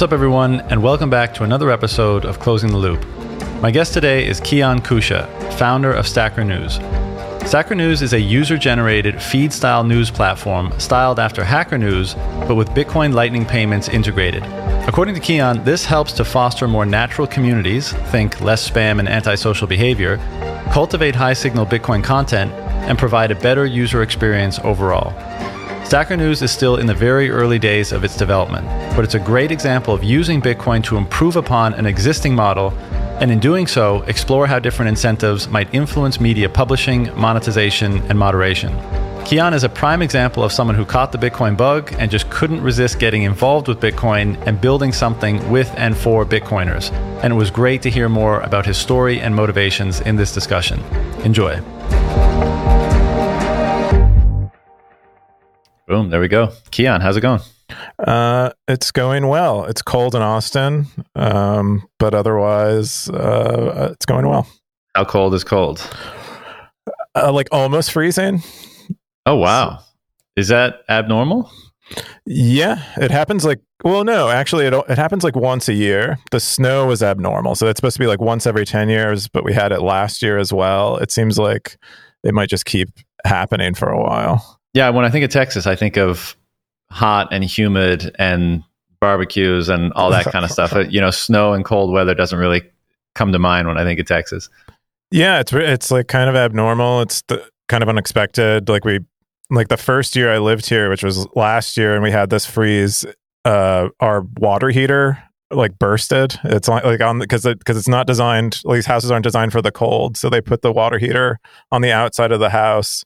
What's up, everyone, and welcome back to another episode of Closing the Loop. My guest today is Keyan Kousha, founder of Stacker News. Stacker News is a user generated feed style news platform styled after Hacker News, but with Bitcoin Lightning payments integrated. According to Kian, this helps to foster more natural communities, think less spam and antisocial behavior, cultivate high signal Bitcoin content, and provide a better user experience overall. Stacker News is still in the very early days of its development, but it's a great example of using Bitcoin to improve upon an existing model, and in doing so, explore how different incentives might influence media publishing, monetization, and moderation. Keyan is a prime example of someone who caught the Bitcoin bug and just couldn't resist getting involved with Bitcoin and building something with and for Bitcoiners. And it was great to hear more about his story and motivations in this discussion. Enjoy. Boom, there we go. Keyan, how's it going? Uh, it's going well. It's cold in Austin, um, but otherwise, uh, it's going well. How cold is cold? Uh, like almost freezing. Oh wow, is that abnormal? Yeah, it happens like well, no, actually, it it happens like once a year. The snow was abnormal, so it's supposed to be like once every ten years, but we had it last year as well. It seems like it might just keep happening for a while. Yeah, when I think of Texas, I think of hot and humid and barbecues and all that kind of stuff. you know, snow and cold weather doesn't really come to mind when I think of Texas. Yeah, it's it's like kind of abnormal. It's the, kind of unexpected. Like we like the first year I lived here, which was last year, and we had this freeze. Uh, our water heater like bursted. It's like, like on because it, because it's not designed. These houses aren't designed for the cold, so they put the water heater on the outside of the house,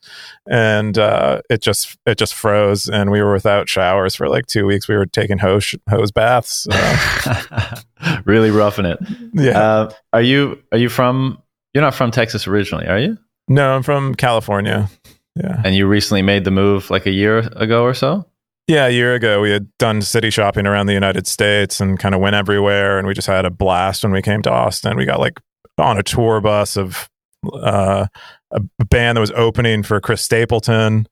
and uh, it just it just froze, and we were without showers for like two weeks. We were taking hose hose baths. So. really roughing it. Yeah. Uh, are you are you from? You're not from Texas originally, are you? No, I'm from California. Yeah. And you recently made the move like a year ago or so? Yeah, a year ago we had done city shopping around the United States and kind of went everywhere, and we just had a blast when we came to Austin. We got like on a tour bus of uh, a band that was opening for Chris Stapleton.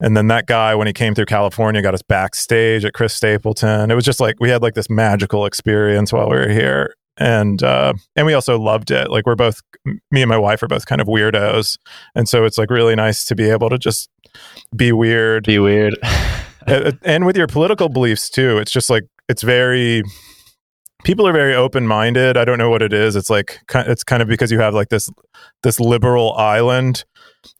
And then that guy, when he came through California, got us backstage at Chris Stapleton. It was just like we had like this magical experience while we were here, and uh, and we also loved it. Like we're both, me and my wife are both kind of weirdos, and so it's like really nice to be able to just be weird, be weird. Uh, and with your political beliefs too. It's just like it's very people are very open minded. I don't know what it is. It's like it's kind of because you have like this this liberal island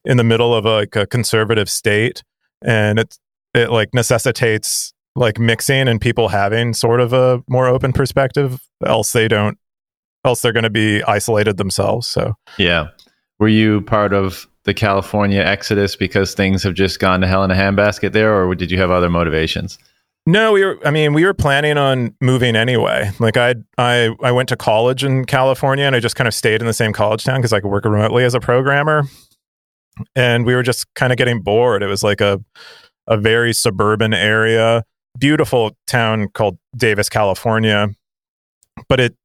in the middle of a, like a conservative state, and it it like necessitates like mixing and people having sort of a more open perspective. Else they don't. Else they're going to be isolated themselves. So yeah, were you part of the California exodus because things have just gone to hell in a handbasket there, or did you have other motivations? No, we were. I mean, we were planning on moving anyway. Like I, I, I went to college in California, and I just kind of stayed in the same college town because I could work remotely as a programmer. And we were just kind of getting bored. It was like a, a very suburban area, beautiful town called Davis, California, but it,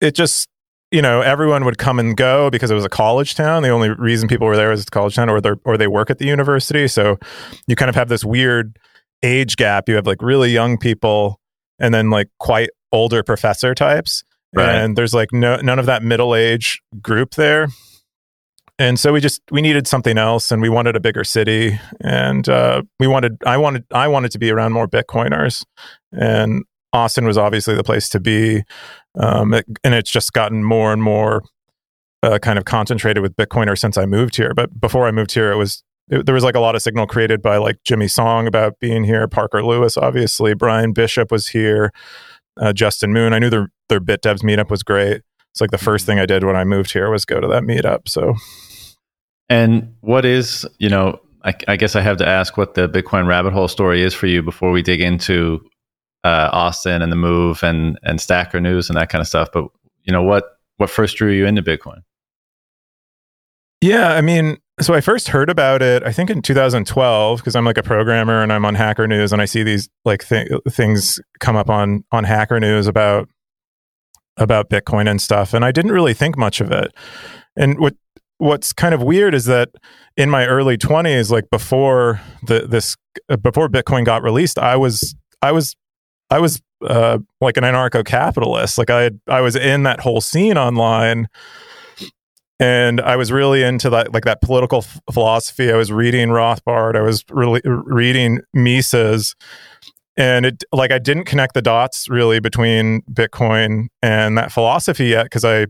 it just you know, everyone would come and go because it was a college town. The only reason people were there was it's a college town or they or they work at the university. So you kind of have this weird age gap. You have like really young people and then like quite older professor types. Right. And there's like no none of that middle age group there. And so we just we needed something else and we wanted a bigger city and uh, we wanted I wanted I wanted to be around more Bitcoiners. And Austin was obviously the place to be. Um, it, and it's just gotten more and more uh, kind of concentrated with Bitcoiner since I moved here. But before I moved here, it was it, there was like a lot of signal created by like Jimmy Song about being here, Parker Lewis, obviously, Bryan Bishop was here, uh, Justin Moon. I knew their their Bit Devs meetup was great. It's like the first mm-hmm. thing I did when I moved here was go to that meetup. So, and what is you know I, I, guess I have to ask what the Bitcoin rabbit hole story is for you before we dig into uh, Austin and the move and and Stacker News and that kind of stuff. But you know what what first drew you into Bitcoin? Yeah, I mean, so I first heard about it I think in 2012 because I'm like a programmer and I'm on Hacker News and I see these like th- things come up on on Hacker News about about Bitcoin and stuff and I didn't really think much of it. And what what's kind of weird is that in my early 20s like before the this before Bitcoin got released, I was I was I was uh, like an anarcho capitalist. Like I had, I was in that whole scene online, and I was really into that like that political f- philosophy. I was reading Rothbard. I was really reading Mises, and it like I didn't connect the dots really between Bitcoin and that philosophy yet because I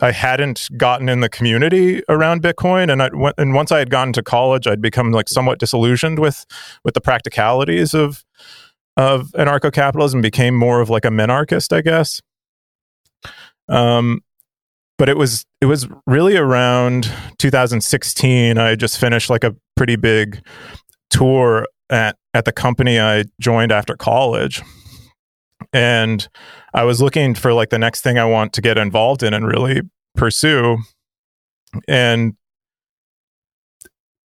I hadn't gotten in the community around Bitcoin, and I went, and once I had gotten to college, I'd become like somewhat disillusioned with with the practicalities of of anarcho capitalism. Became more of like a minarchist, I guess. Um, but it was it was really around 2016. I just finished like a pretty big tour at at the company I joined after college, and I was looking for like the next thing I want to get involved in and really pursue. And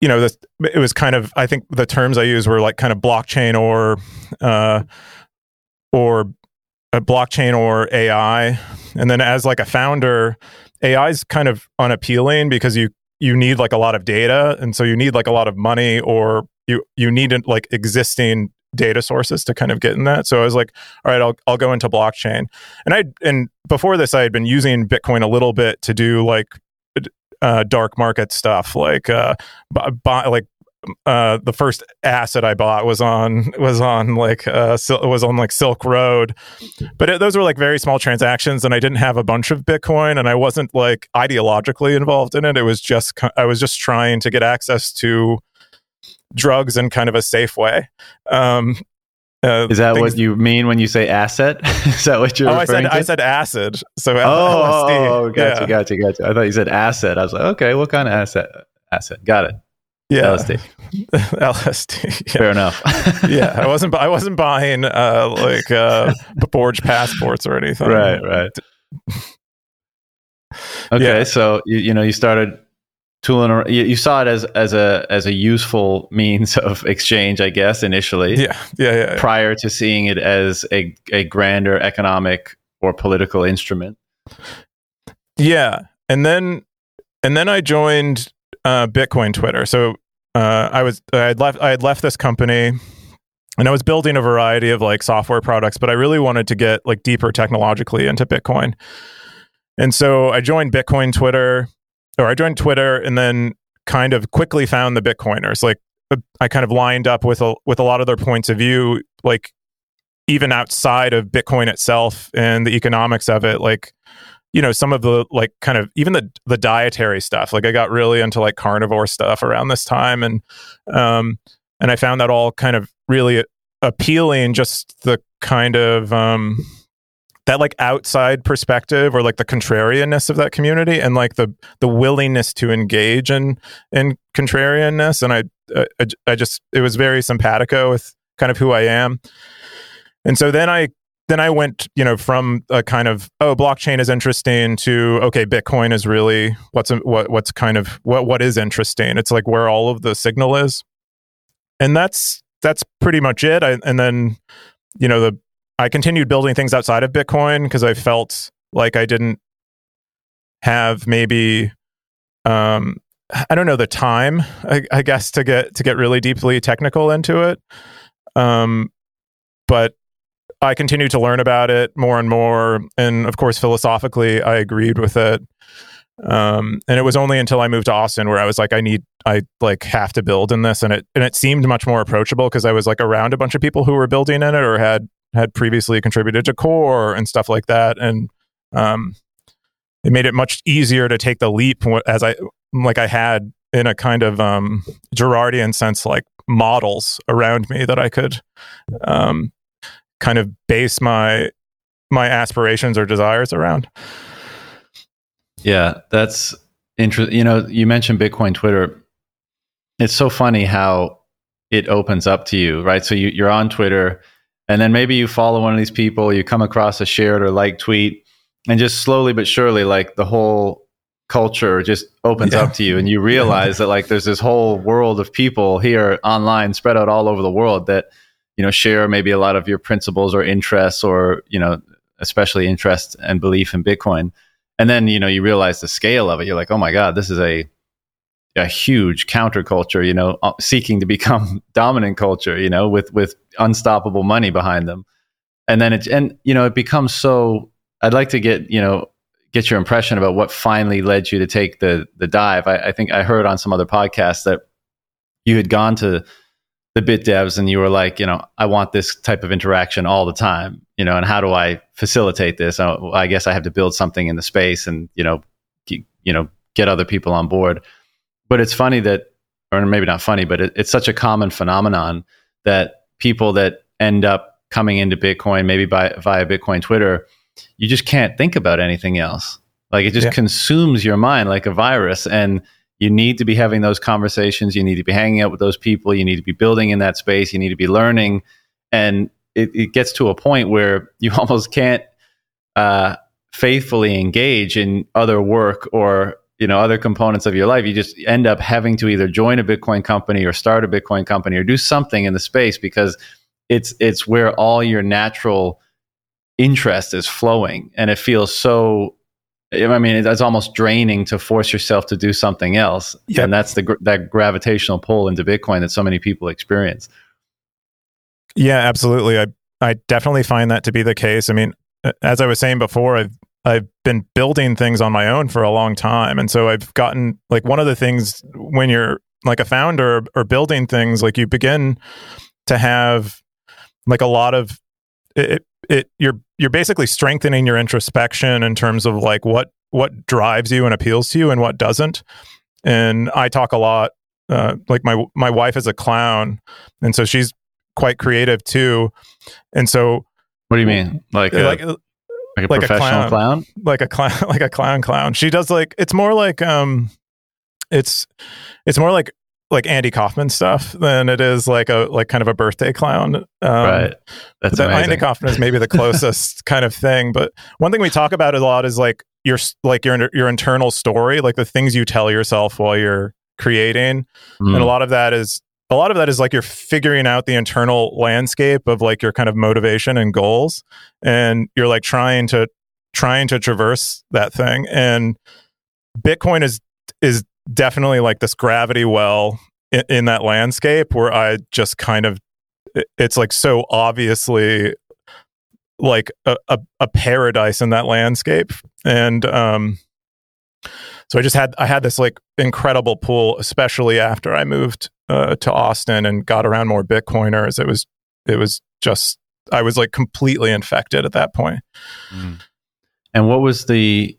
you know, this, it was kind of I think the terms I used were like kind of blockchain or uh, or a blockchain or AI. And then as like a founder, AI is kind of unappealing because you you need like a lot of data, and so you need like a lot of money or you you need like existing data sources to kind of get in that. So I was like, all right, I'll I'll go into blockchain. And I and before this, I had been using Bitcoin a little bit to do like uh, dark market stuff, like uh, buy, like uh, the first asset I bought was on was on like uh, was on like Silk Road, but it, those were like very small transactions, and I didn't have a bunch of Bitcoin, and I wasn't like ideologically involved in it. It was just I was just trying to get access to drugs in kind of a safe way. Um, uh, is that things, what you mean when you say asset? Is that what you're? Oh, I said to? I said acid. So oh, LSD. oh, gotcha, yeah. gotcha, gotcha. I thought you said asset. I was like, okay, what kind of asset? Asset. Got it. Yeah, LSD. LSD. Yeah. Fair enough. yeah, I wasn't. I wasn't buying uh, like uh, forged passports or anything. Right. Right. Okay, yeah. so you, you know you started tooling around, you, you, saw it as as a as a useful means of exchange i guess initially. Yeah. Yeah, yeah, yeah. prior to seeing it as a, a grander economic or political instrument. Yeah. And then and then i joined uh, bitcoin twitter. So uh, i was i had left i had left this company and i was building a variety of like software products but i really wanted to get like deeper technologically into bitcoin. And so i joined bitcoin twitter or I joined Twitter and then kind of quickly found the Bitcoiners. Like uh, I kind of lined up with a with a lot of their points of view, like even outside of Bitcoin itself and the economics of it, like you know some of the like kind of even the the dietary stuff. Like I got really into like carnivore stuff around this time, and um and I found that all kind of really appealing. Just the kind of um that like outside perspective or like the contrarianness of that community and like the the willingness to engage in in contrarianness. And I, uh, I i just it was very simpatico with kind of who i am. And so then i then i went you know from a kind of oh blockchain is interesting to okay bitcoin is really what's what what's kind of what what is interesting. It's like where all of the signal is. And that's that's pretty much it. I, and then you know the I continued building things outside of Bitcoin because I felt like I didn't have maybe um, I don't know the time I, I, guess to get to get really deeply technical into it. Um, but I continued to learn about it more and more, and of course, philosophically, I agreed with it. Um, and it was only until I moved to Austin where I was like, I need, I like have to build in this, and it and it seemed much more approachable because I was like around a bunch of people who were building in it or had had previously contributed to core and stuff like that. And um, it made it much easier to take the leap as i like i had in a kind of um, girardian sense like models around me that i could um, kind of base my my aspirations or desires around. Yeah that's interesting you know you mentioned bitcoin twitter. It's so funny how it opens up to you right? So you, you're on twitter and then maybe you follow one of these people, you come across a shared or like tweet, and just slowly but surely, like the whole culture just opens yeah. up to you, and you realize that like there's this whole world of people here online, spread out all over the world that you know share maybe a lot of your principles or interests, or you know especially interest and belief in Bitcoin. And then you know you realize the scale of it. You're like, oh my god, this is a a huge counterculture, you know, uh, seeking to become dominant culture, you know, with with unstoppable money behind them. and then it's and you know it becomes so. I'd like to get you know get your impression about what finally led you to take the the dive. I, I think I heard on some other podcasts that you had gone to the bit devs and you were like, you know, I want this type of interaction all the time, you know, and how do I facilitate this? I, I guess I have to build something in the space and, you know, you know, get other people on board. But it's funny that, or maybe not funny, but it, it's such a common phenomenon that people that end up coming into Bitcoin, maybe by, via Bitcoin Twitter, you just can't think about anything else. Like it just yeah. consumes your mind like a virus. And you need to be having those conversations. You need to be hanging out with those people. You need to be building in that space. You need to be learning. And it, it gets to a point where you almost can't uh, faithfully engage in other work or you know other components of your life you just end up having to either join a bitcoin company or start a bitcoin company or do something in the space because it's it's where all your natural interest is flowing and it feels so I mean, it's almost draining to force yourself to do something else, yep. and that's the that gravitational pull into Bitcoin that so many people experience. Yeah, absolutely. I I definitely find that to be the case. I mean, as I was saying before, I've I've been building things on my own for a long time, and so I've gotten like one of the things when you're like a founder or building things, like you begin to have like a lot of it, it you're you're basically strengthening your introspection in terms of like what what drives you and appeals to you and what doesn't. And I talk a lot. Uh, like my my wife is a clown, and so she's quite creative too. And so, what do you mean? Like a, like, like a like professional a clown, clown, like a clown, like a clown clown. She does like it's more like um, it's it's more like like Andy Kaufman stuff than it is like a like kind of a birthday clown. Um, right. That's that Andy Kaufman is maybe the closest kind of thing. But one thing we talk about a lot is like your like your your internal story, like the things you tell yourself while you're creating, mm. and a lot of that is a lot of that is like you're figuring out the internal landscape of like your kind of motivation and goals, and you're like trying to trying to traverse that thing and Bitcoin is is definitely like this gravity well in, in that landscape where I just kind of it's like so obviously like a, a, a, paradise in that landscape and um so i just had i had this like incredible pool especially after i moved uh, to austin and got around more bitcoiners it was it was just i was like completely infected at that point mm. and what was the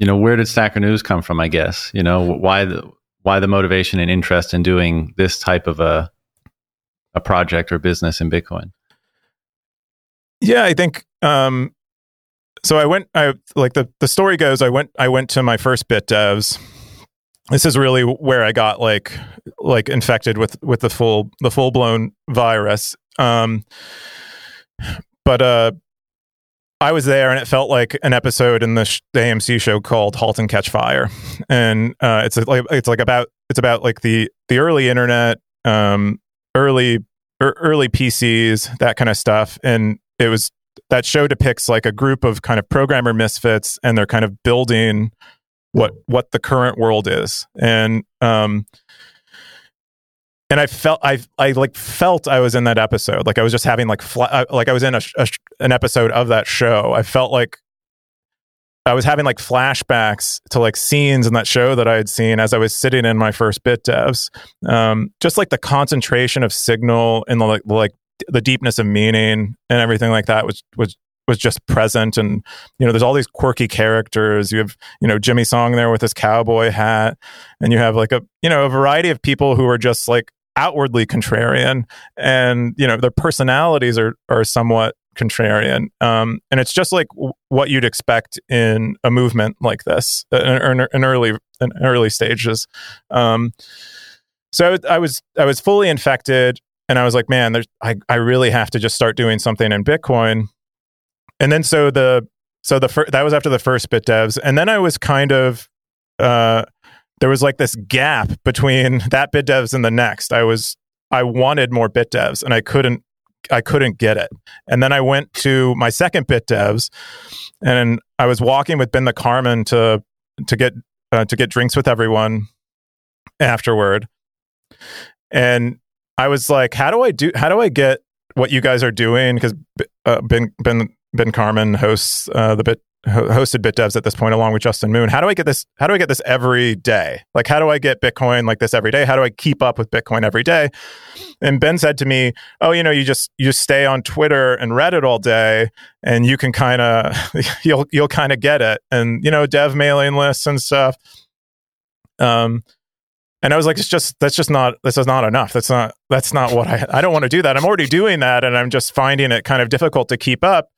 you know, where did Stacker News come from? I guess you know why the why the motivation and interest in doing this type of a a project or business in Bitcoin. Yeah, I think um, so. I went. I like the the story goes. I went. I went to my first bit devs. This is really where I got like like infected with with the full the full blown virus. Um, but uh, I was there, and it felt like an episode in the, sh- the AMC show called *Halt and Catch Fire*, and uh, it's like it's like about it's about like the the early internet, um, early er, early PCs, that kind of stuff, and it was that show depicts like a group of kind of programmer misfits, and they're kind of building what what the current world is, and um, and I felt I I like felt I was in that episode. Like I was just having like fla- like I was in a, a, an episode of that show. I felt like I was having like flashbacks to like scenes in that show that I had seen as I was sitting in my first bit devs. Um, just like the concentration of signal and the like, like the deepness of meaning and everything like that was was was just present and you know there's all these quirky characters. You have you know jimmy song there with his cowboy hat and you have like a you know a variety of people who are just like outwardly contrarian and you know their personalities are are somewhat contrarian. Um, and it's just like w- what you'd expect in a movement like this uh, in, early in early stages. Um, so I was I was fully infected and I was like man there's I, I really have to just start doing something in Bitcoin and then so the so the fir- that was after the first bit devs and then I was kind of uh there was like this gap between that bit devs and the next. I was I wanted more bit devs and I couldn't I couldn't get it. And then I went to my second bit devs and I was walking with Ben the Carman to to get uh, to get drinks with everyone afterward. And I was like, how do I do how do I get what you guys are doing because uh, Ben Ben Ben Carman hosts uh, the bit hosted bit devs at this point along with justin moon. How do i get this how do i get this every day? Like how do i get bitcoin like this every day? How do i keep up with bitcoin every day? And ben said to me oh you know you just you just stay on twitter and reddit all day and you can kind of you'll you'll kind of get it. And you know dev mailing lists and stuff. Um and I was like, it's just that's just not this is not enough. That's not that's not what I I don't want to do that. I'm already doing that, and I'm just finding it kind of difficult to keep up.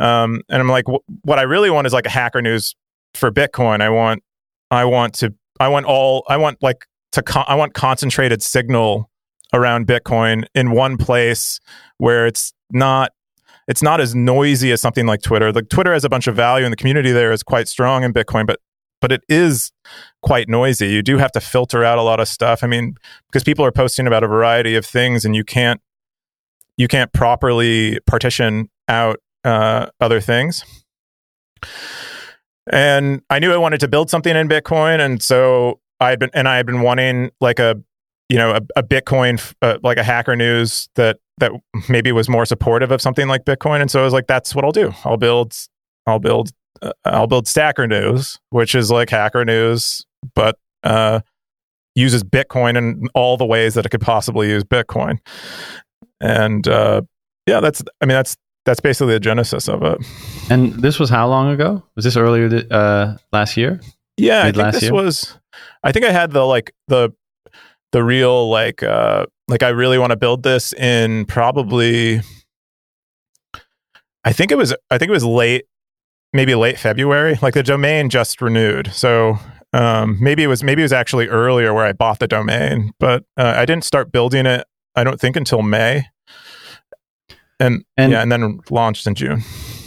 Um, and I'm like, what I really want is like a hacker news for Bitcoin. I want I want to I want all I want like to con- I want concentrated signal around Bitcoin in one place where it's not it's not as noisy as something like Twitter. Like Twitter has a bunch of value and the community there is quite strong in Bitcoin, but but it is quite noisy. You do have to filter out a lot of stuff. I mean, because people are posting about a variety of things, and you can't you can't properly partition out uh, other things. And I knew I wanted to build something in Bitcoin, and so I had been and I had been wanting like a you know a, a Bitcoin uh, like a Hacker News that that maybe was more supportive of something like Bitcoin, and so I was like, that's what I'll do. I'll build I'll build uh, I'll build Stacker News, which is like Hacker News, but uh, uses Bitcoin in all the ways that it could possibly use Bitcoin. And uh, yeah, that's I mean that's that's basically the genesis of it. And this was how long ago? Was this earlier th- uh, last year? Yeah, Mid I think this year? was. I think I had the like the the real like uh like I really want to build this in probably. I think it was. I think it was late maybe late February. Like the domain just renewed, so um, maybe it was maybe it was actually earlier where I bought the domain, but uh, I didn't start building it. I don't think until May, and, and yeah, and then launched in June.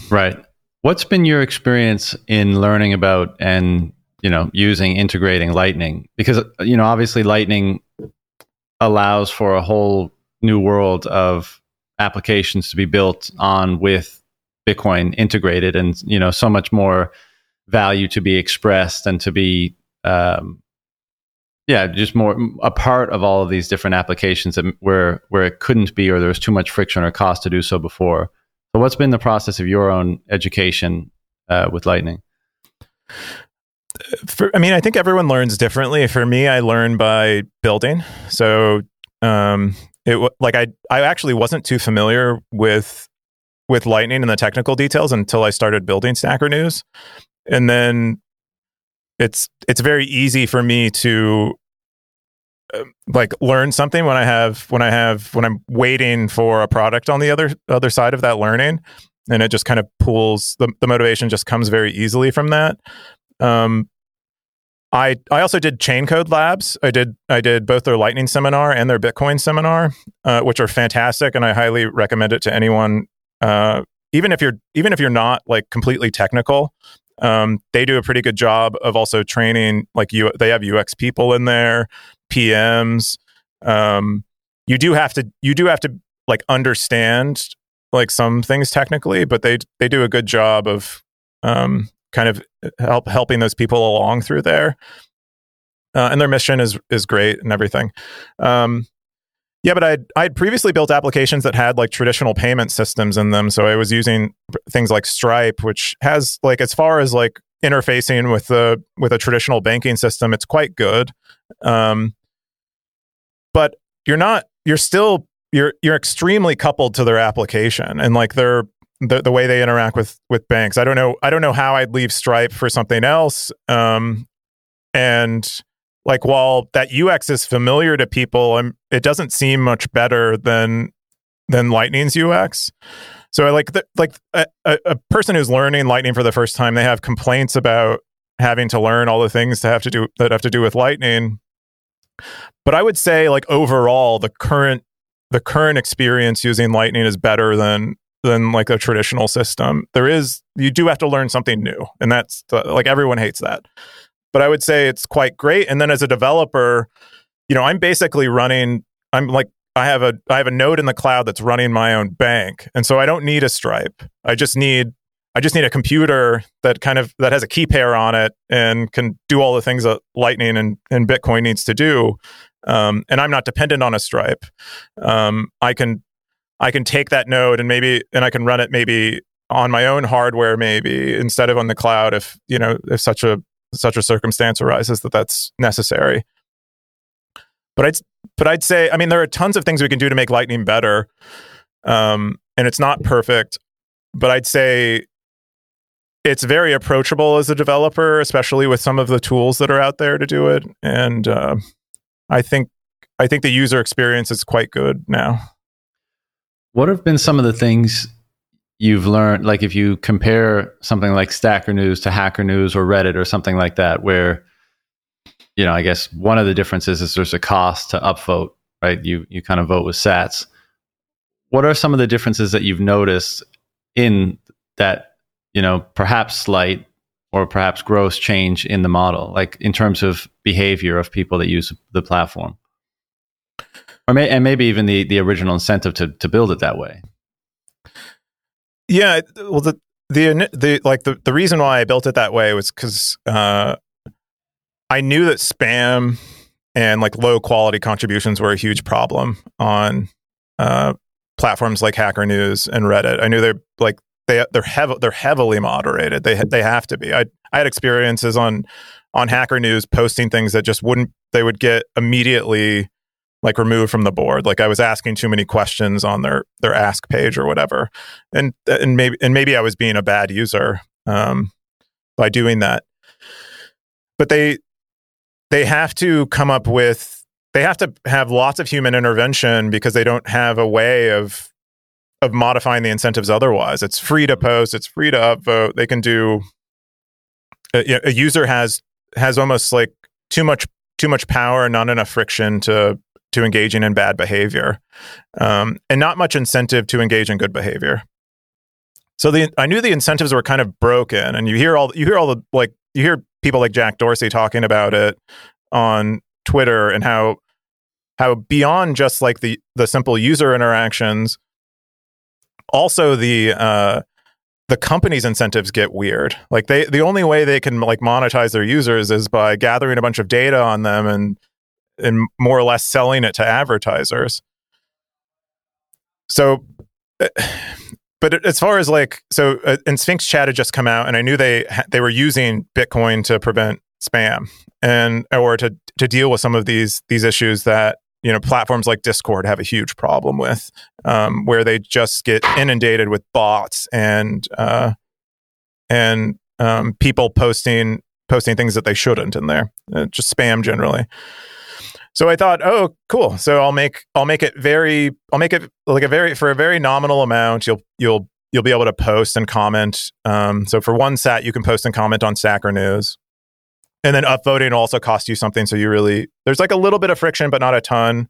Right. What's been your experience in learning about and you know using integrating Lightning? Because you know obviously Lightning allows for a whole new world of applications to be built on with Bitcoin integrated, and you know so much more value to be expressed and to be um, yeah just more a part of all of these different applications that, where where it couldn't be or there was too much friction or cost to do so before. So what's been the process of your own education uh, with lightning? For, i mean i think everyone learns differently. For me i learn by building. So um, it like i i actually wasn't too familiar with with Lightning and the technical details until I started building Stacker News, and then it's it's very easy for me to uh, like learn something when I have when I have when I'm waiting for a product on the other other side of that learning, and it just kind of pulls the the motivation just comes very easily from that. Um, I I also did Chaincode Labs. I did I did both their Lightning seminar and their Bitcoin seminar, uh, which are fantastic, and I highly recommend it to anyone uh, even if you're even if you're not like completely technical, um, they do a pretty good job of also training. Like you, they have UX people in there, PMs. Um, you do have to you do have to like understand like some things technically, but they they do a good job of um, kind of help helping those people along through there. Uh, and their mission is is great and everything. Um, yeah, but I'd I'd previously built applications that had like traditional payment systems in them. So I was using things like Stripe, which has like as far as like interfacing with the with a traditional banking system, it's quite good. Um, but you're not you're still you're you're extremely coupled to their application and like their the, the way they interact with with banks. I don't know I don't know how I'd leave Stripe for something else. Um, and like while that UX is familiar to people, I'm, it doesn't seem much better than than Lightning's UX. So I like the, like a, a, person who's learning Lightning for the first time, they have complaints about having to learn all the things to have to do that have to do with Lightning. But I would say like overall, the current the current experience using Lightning is better than than like a traditional system. There is you do have to learn something new, and that's like everyone hates that but I would say it's quite great. And then as a developer, you know, I'm basically running. I'm like I have a I have a node in the cloud that's running my own bank, and so I don't need a Stripe. I just need I just need a computer that kind of that has a key pair on it and can do all the things that Lightning and, and Bitcoin needs to do. Um, and I'm not dependent on a Stripe. Um, I can I can take that node and maybe and I can run it maybe on my own hardware maybe instead of on the cloud if you know if such a such a circumstance arises that that's necessary. But I'd but I'd say I mean there are tons of things we can do to make Lightning better, um, and it's not perfect. But I'd say it's very approachable as a developer, especially with some of the tools that are out there to do it. And uh, I think I think the user experience is quite good now. What have been some of the things you've learned? Like if you compare something like Stacker News to Hacker News or Reddit or something like that, where you know, I guess one of the differences is there's a cost to upvote, right? You you kind of vote with Sats. What are some of the differences that you've noticed in that you know, perhaps slight or perhaps gross change in the model, like in terms of behavior of people that use the platform, or may, and maybe even the the original incentive to to build it that way. Yeah, well, the the the like the the reason why I built it that way was because uh, I knew that spam and like low quality contributions were a huge problem on uh, platforms like Hacker News and Reddit. I knew they're like they they're heavy they're heavily moderated. They they have to be. I I had experiences on on Hacker News posting things that just wouldn't they would get immediately like removed from the board. Like I was asking too many questions on their their ask page or whatever, and and maybe and maybe I was being a bad user um, by doing that. But they they have to come up with they have to have lots of human intervention because they don't have a way of of modifying the incentives otherwise. It's free to post, it's free to upvote. They can do a, a user has has almost like too much too much power not enough friction to to engaging in bad behavior, um, and not much incentive to engage in good behavior. So the I knew the incentives were kind of broken, and you hear all you hear all the like you hear people like Jack Dorsey talking about it on Twitter and how how beyond just like the the simple user interactions also the uh, the company's incentives get weird. Like they the only way they can like monetize their users is by gathering a bunch of data on them and and more or less selling it to advertisers. So but as far as like so uh, and Sphinx chat had just come out and I knew they they were using Bitcoin to prevent spam and or to to deal with some of these these issues that you know platforms like discord have a huge problem with um, where they just get inundated with bots and uh, and um, people posting posting things that they shouldn't in there uh, just spam generally so i thought oh cool. So i'll make i'll make it very i'll make it like a very for a very nominal amount you'll you'll you'll be able to post and comment um, so for one sat you can post and comment on stacker news. And then upvoting also costs you something so you really there's like a little bit of friction but not a ton.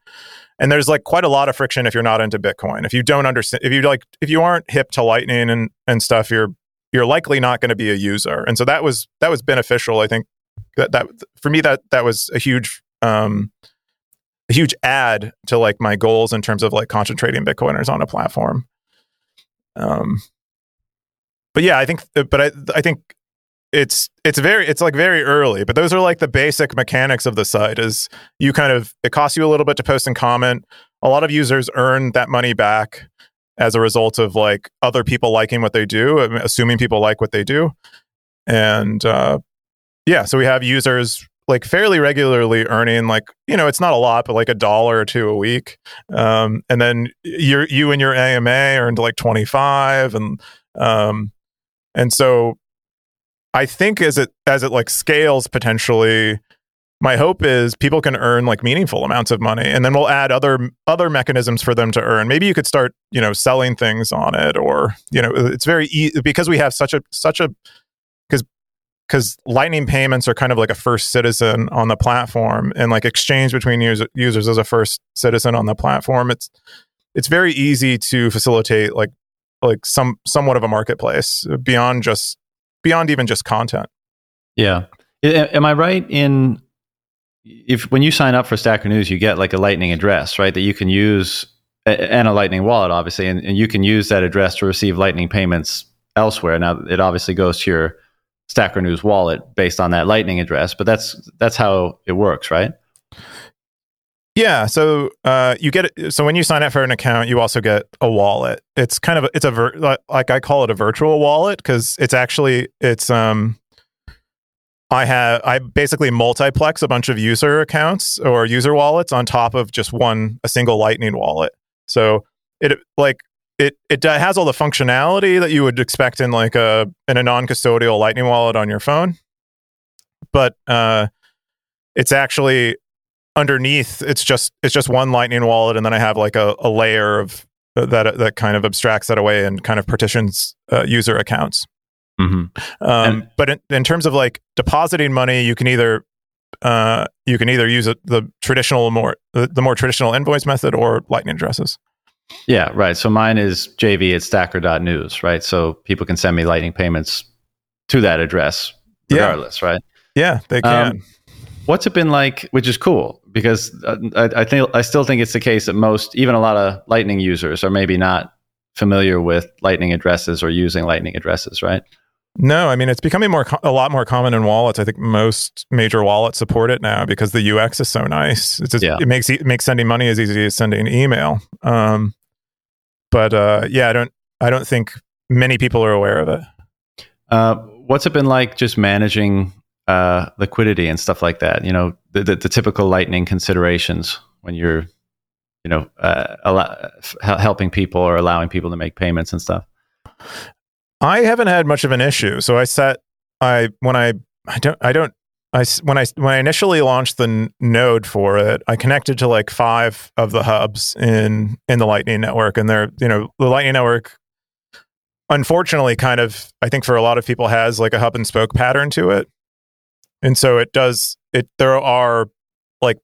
And there's like quite a lot of friction if you're not into bitcoin. If you don't understand if you like if you aren't hip to lightning and and stuff you're you're likely not going to be a user. And so that was that was beneficial i think. That that for me that that was a huge um a huge add to like my goals in terms of like concentrating bitcoiners on a platform. Um but yeah i think but i i think it's it's very it's like very early but those are like the basic mechanics of the site is you kind of it costs you a little bit to post and comment. A lot of users earn that money back as a result of like other people liking what they do assuming people like what they do. And uh yeah so we have users like fairly regularly earning like you know it's not a lot but like a dollar or two a week um and then you you and your ama earned like 25 and um and so I think as it as it like scales potentially, my hope is people can earn like meaningful amounts of money, and then we'll add other other mechanisms for them to earn. Maybe you could start you know selling things on it, or you know it's very easy because we have such a such a because Lightning payments are kind of like a first citizen on the platform, and like exchange between user, users as a first citizen on the platform. It's it's very easy to facilitate like like some somewhat of a marketplace beyond just beyond even just content. Yeah. Am I right in if when you sign up for Stacker News, you get like a Lightning address, right? That you can use and a Lightning wallet, obviously, and, and you can use that address to receive Lightning payments elsewhere. Now, it obviously goes to your Stacker News wallet based on that Lightning address, but that's that's how it works, right? Yeah, so uh, you get so when you sign up for an account, you also get a wallet. It's kind of it's a vir- like I call it a virtual wallet because it's actually it's um I have I basically multiplex a bunch of user accounts or user wallets on top of just one a single Lightning wallet. So it like it it has all the functionality that you would expect in like a in a non-custodial Lightning wallet on your phone, but uh, it's actually underneath it's just it's just one lightning wallet and then i have like a, a layer of uh, that that kind of abstracts that away and kind of partitions uh, user accounts. Mm-hmm. um, but in, in, terms of like depositing money you can either uh, you can either use a, the traditional more the, the, more traditional invoice method or lightning addresses yeah right so mine is jv at stacker.news right so people can send me lightning payments to that address regardless yeah. right yeah they can um, what's it been like which is cool because uh, I, I, think I still think it's the case that most, even a lot of Lightning users, are maybe not familiar with Lightning addresses or using Lightning addresses, right? No, I mean it's becoming more a lot more common in wallets. I think most major wallets support it now because the UX is so nice. Just, yeah. It makes it makes sending money as easy as sending email. Um, but uh, yeah, I don't I don't think many people are aware of it. Uh, what's it been like just managing uh, liquidity and stuff like that. You know, the, the, the typical Lightning considerations when you're, you know, uh, allow, helping people or allowing people to make payments and stuff. I haven't had much of an issue. So I set I when I I don't I don't I when I when I initially launched the node for it, I connected to like five of the hubs in in the Lightning network, and they're you know the Lightning network. Unfortunately, kind of I think for a lot of people has like a hub and spoke pattern to it, and so it does it there are like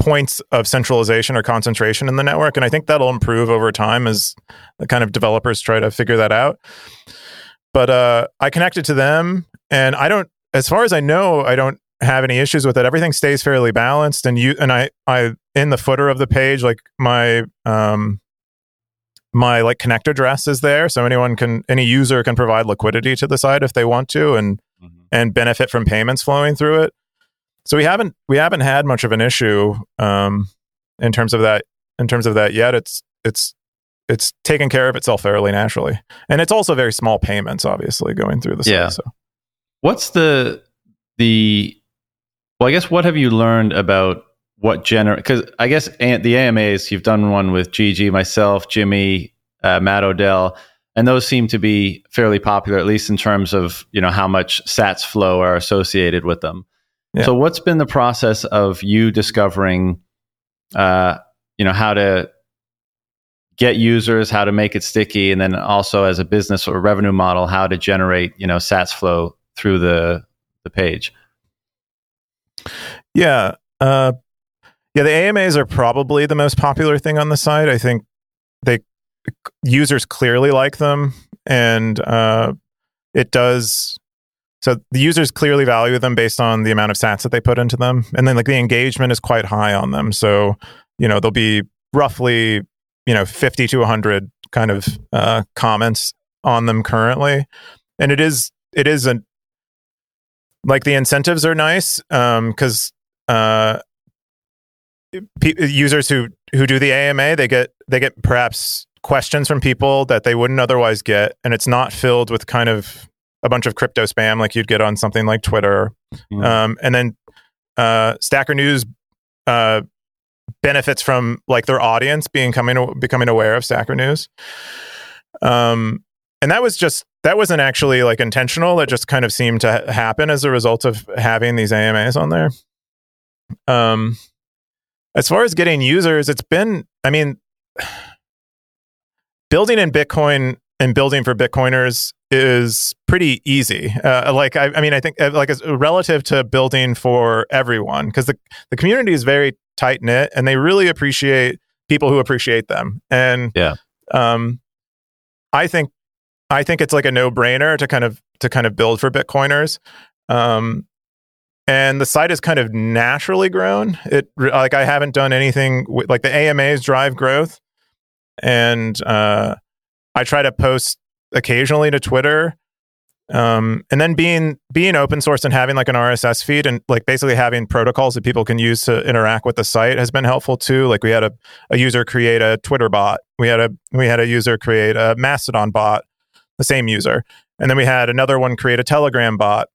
points of centralization or concentration in the network and I think that'll improve over time as the kind of developers try to figure that out. But uh I connected to them and I don't as far as I know I don't have any issues with it. Everything stays fairly balanced and you and I I in the footer of the page like my um my like connect address is there so anyone can any user can provide liquidity to the site if they want to and and benefit from payments flowing through it. So we haven't we haven't had much of an issue um, in terms of that in terms of that yet. It's it's it's taken care of itself fairly naturally, and it's also very small payments, obviously going through the yeah. Site, so. What's the the well? I guess what have you learned about what generate? Because I guess the AMAs you've done one with Gigi, myself, Jimmy, uh, Matt Odell and those seem to be fairly popular, at least in terms of you know how much Sats flow are associated with them. Yeah. So, what's been the process of you discovering, uh, you know, how to get users, how to make it sticky, and then also as a business or revenue model, how to generate you know Sats flow through the the page? Yeah, uh, yeah. The AMAs are probably the most popular thing on the site. I think they users clearly like them, and uh, it does. So the users clearly value them based on the amount of sats that they put into them, and then like the engagement is quite high on them. So you know there'll be roughly you know 50 to 100 kind of uh, comments on them currently, and it is it is a like the incentives are nice because um, uh, p- users who who do the AMA they get they get perhaps questions from people that they wouldn't otherwise get, and it's not filled with kind of a bunch of crypto spam like you'd get on something like Twitter. Mm. Um, and then uh, Stacker News uh, benefits from like their audience being coming becoming aware of Stacker News. Um, and that was just that wasn't actually like intentional. That just kind of seemed to happen as a result of having these AMAs on there. Um, as far as getting users, it's been. I mean building in Bitcoin and building for Bitcoiners is pretty easy. Uh, like, I, I, mean, I think uh, like relative to building for everyone, because the, the community is very tight knit and they really appreciate people who appreciate them. And yeah, um, I think I think it's like a no brainer to kind of to kind of build for Bitcoiners. Um, and the site has kind of naturally grown. It like I haven't done anything with, like the AMAs drive growth and uh, I try to post occasionally to Twitter. Um, and then being being open source and having like an RSS feed and like basically having protocols that people can use to interact with the site has been helpful too. Like we had a, a user create a Twitter bot. We had a we had a user create a Mastodon bot, the same user. And then we had another one create a Telegram bot.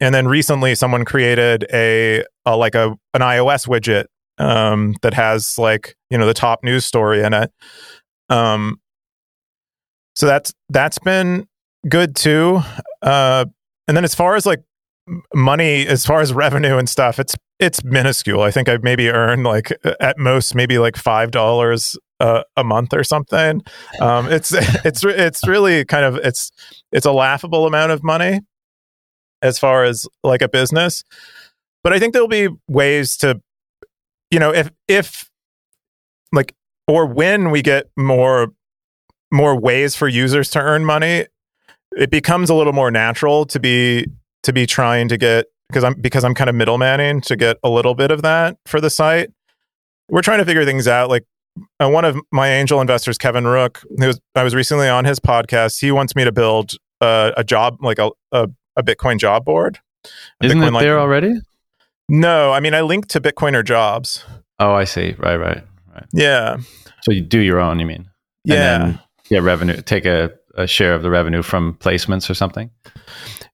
And then recently someone created a, a like a an iOS widget um, that has like, you know, the top news story in it. Um, so that's that's been good too. Uh, and then as far as like money, as far as revenue and stuff, it's it's minuscule. I think I've maybe earned like at most maybe like five dollars a, month or something. Um, it's it's it's really kind of it's it's a laughable amount of money as far as like a business. But I think there'll be ways to, you know, if if like or when we get more more ways for users to earn money, it becomes a little more natural to be to be trying to get because I'm because I'm kind of middlemaning to get a little bit of that for the site. We're trying to figure things out. Like uh, one of my angel investors, Kevin Rooke, who was, I was recently on his podcast. He wants me to build uh, a job like a, a, a Bitcoin job board. Isn't Bitcoin, it there already? No, I mean I linked to Bitcoiner jobs. Oh, I see. Right, right, right. Yeah. So you do your own. You mean? Yeah. yeah, revenue. Take a a share of the revenue from placements or something?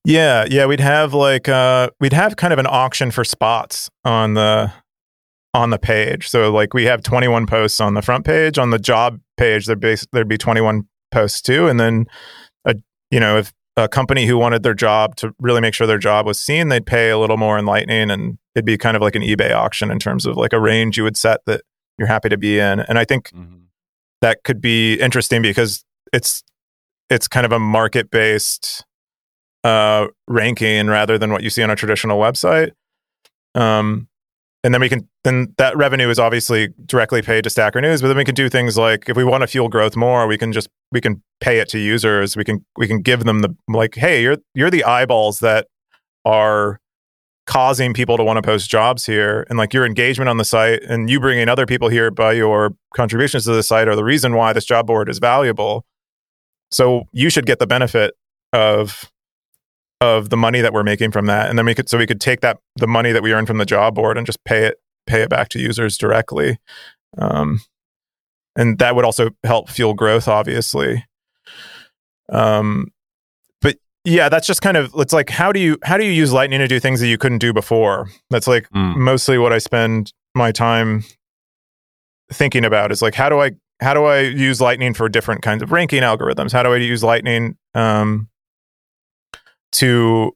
Yeah, yeah, we'd have like uh we'd have kind of an auction for spots on the on the page. So like we have 21 posts on the front page, on the job page there'd be there'd be 21 posts too and then a you know, if a company who wanted their job to really make sure their job was seen, they'd pay a little more in Lightning and it'd be kind of like an eBay auction in terms of like a range you would set that you're happy to be in. And I think mm-hmm. that could be interesting because it's it's kind of a market based uh, ranking rather than what you see on a traditional website. Um, and then we can then that revenue is obviously directly paid to Stacker News, but then we can do things like if we want to fuel growth more, we can just we can pay it to users. We can we can give them the like, hey, you're you're the eyeballs that are causing people to want to post jobs here and like your engagement on the site and you bringing other people here by your contributions to the site are the reason why this job board is valuable so you should get the benefit of of the money that we're making from that. And then we could so we could take that the money that we earn from the job board and just pay it pay it back to users directly. Um, and that would also help fuel growth, obviously. Um, but yeah, that's just kind of it's like how do you how do you use Lightning to do things that you couldn't do before? That's like mm. mostly what I spend my time thinking about is like how do I how do I use Lightning for different kinds of ranking algorithms? How do I use Lightning um, to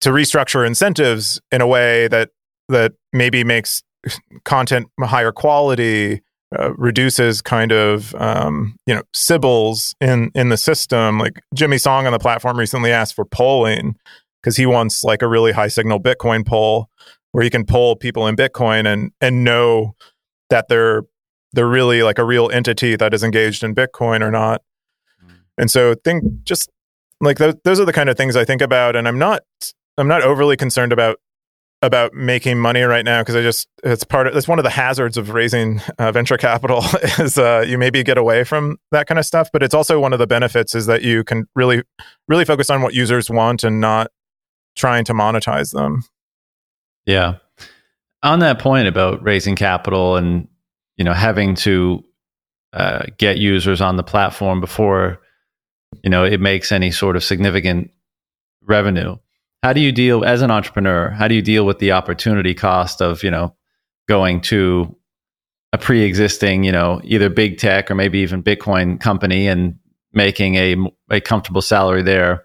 to restructure incentives in a way that that maybe makes content higher quality, uh, reduces kind of um, you know sybils in in the system. Like Jimmy Song on the platform recently asked for polling because he wants like a really high signal Bitcoin poll where he can poll people in Bitcoin and and know that they're they're really like a real entity that is engaged in Bitcoin or not. Mm. And so think just like those, those are the kind of things I think about. And I'm not, I'm not overly concerned about, about making money right now. Cause I just, it's part of, it's one of the hazards of raising uh, venture capital is uh, you maybe get away from that kind of stuff, but it's also one of the benefits is that you can really, really focus on what users want and not trying to monetize them. Yeah. On that point about raising capital and you know having to uh, get users on the platform before you know it makes any sort of significant revenue. How do you deal as an entrepreneur how do you deal with the opportunity cost of you know going to a pre-existing you know either big tech or maybe even bitcoin company and making a, a comfortable salary there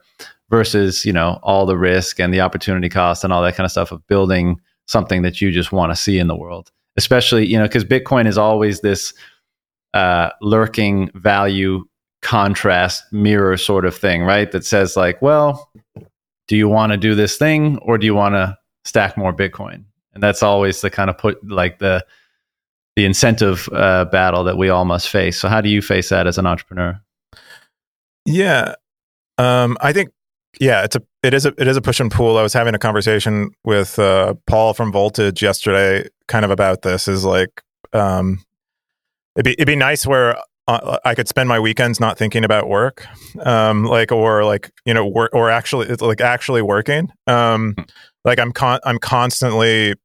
versus you know all the risk and the opportunity cost and all that kind of stuff of building something that you just want to see in the world? Especially you know because bitcoin is always this uh, lurking value contrast mirror sort of thing right that says like well do you want to do this thing or do you want to stack more bitcoin and that's always the kind of put like the the incentive uh, battle that we all must face so how do you face that as an entrepreneur yeah um, i think yeah, it's a it is a it is a push and pull. I was having a conversation with uh, Paul from Voltage yesterday, kind of about this. Is like, um, it'd be it'd be nice where uh, I could spend my weekends not thinking about work, um, like or like you know, work or actually like actually working. Um, hmm. like I'm con- I'm constantly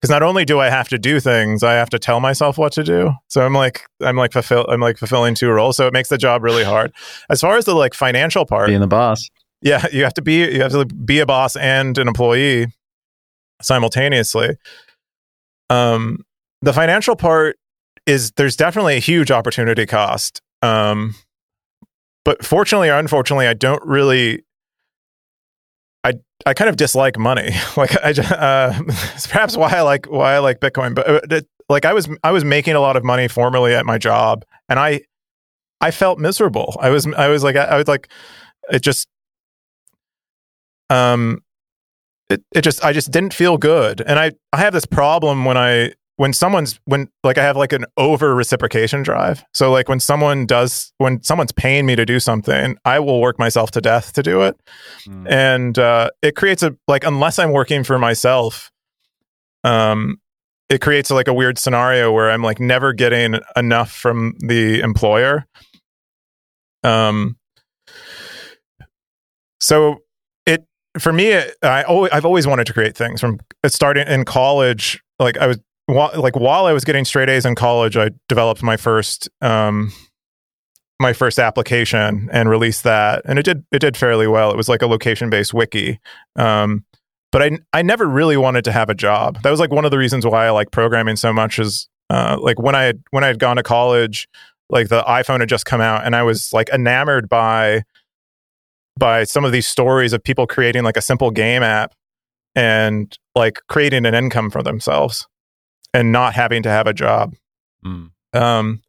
because not only do I have to do things, I have to tell myself what to do. So I'm like I'm like fulfill I'm like fulfilling two roles. So it makes the job really hard. As far as the like financial part, being the boss, yeah, you have to be you have to be a boss and an employee simultaneously. Um, the financial part is there's definitely a huge opportunity cost. Um, but fortunately or unfortunately, I don't really. I I kind of dislike money. like I, uh, it's perhaps why I like why I like Bitcoin. But uh, it, like I was I was making a lot of money formerly at my job, and I I felt miserable. I was I was like I, I was like it just um it, it just I just didn't feel good. And I I have this problem when I when someone's when like I have like an over reciprocation drive. So like when someone does when someone's paying me to do something, I will work myself to death to do it. Mm. And uh it creates a like unless I'm working for myself, um it creates like a weird scenario where I'm like never getting enough from the employer. Um so it for me I always, I've always wanted to create things from starting in college like I was while, like while I was getting straight A's in college, I developed my first um, my first application and released that, and it did it did fairly well. It was like a location based wiki, um, but I I never really wanted to have a job. That was like one of the reasons why I like programming so much. Is uh, like when I had, when I had gone to college, like the iPhone had just come out, and I was like enamored by by some of these stories of people creating like a simple game app and like creating an income for themselves and not having to have a job. Mm. Um,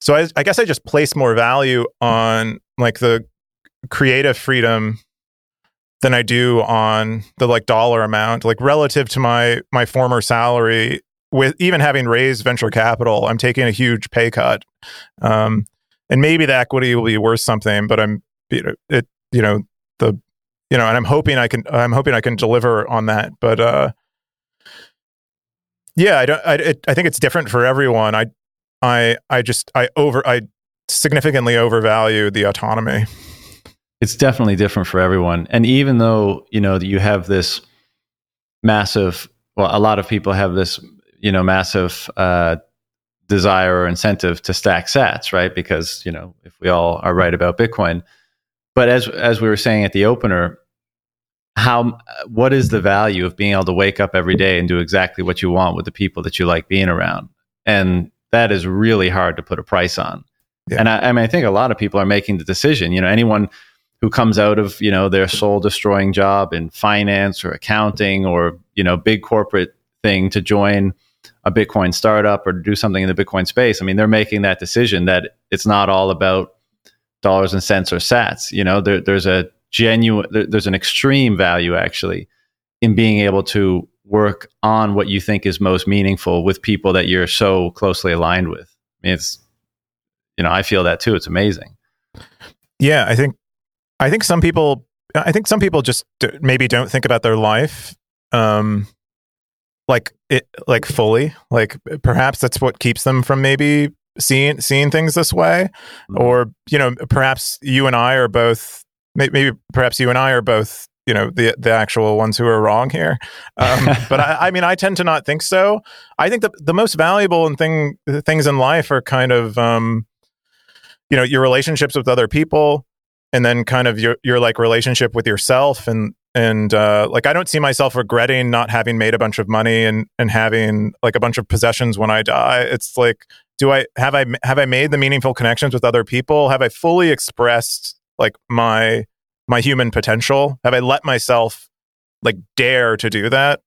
so I, I guess I just place more value on like the creative freedom than I do on the like dollar amount, like relative to my my former salary. With even having raised venture capital, I'm taking a huge pay cut, um, and maybe the equity will be worth something. But I'm you know it you know the you know, and I'm hoping I can I'm hoping I can deliver on that. But uh, yeah, I don't. I, it, I think it's different for everyone. I, I, I just I over I significantly overvalue the autonomy. It's definitely different for everyone, and even though you know you have this massive, well, a lot of people have this, you know, massive uh, desire or incentive to stack Sats, right? Because you know, if we all are right about Bitcoin, but as as we were saying at the opener, how what is the value of being able to wake up every day and do exactly what you want with the people that you like being around and that is really hard to put a price on yeah. and I, I, mean i think a lot of people are making the decision you know anyone who comes out of you know their soul destroying job in finance or accounting or you know big corporate thing to join a bitcoin startup or do something in the bitcoin space i mean they're making that decision that it's not all about dollars and cents or sats you know there, there's a genuine there's an extreme value actually in being able to work on what you think is most meaningful with people that you're so closely aligned with. I mean, it's you know i feel that too. It's amazing. Yeah i think i think some people i think some people just maybe don't think about their life um like it like fully. Like perhaps that's what keeps them from maybe seeing seeing things this way. Mm-hmm. or you know perhaps you and i are both maybe perhaps you and I are both you know the the actual ones who are wrong here. Um, but I, I, mean, I tend to not think so. I think the the most valuable and thing things in life are kind of um, you know your relationships with other people, and then kind of your your like relationship with yourself and and uh, like I don't see myself regretting not having made a bunch of money and and having like a bunch of possessions when I die. It's like do I have I have I made the meaningful connections with other people? Have I fully expressed like my my human potential? Have I let myself like dare to do that?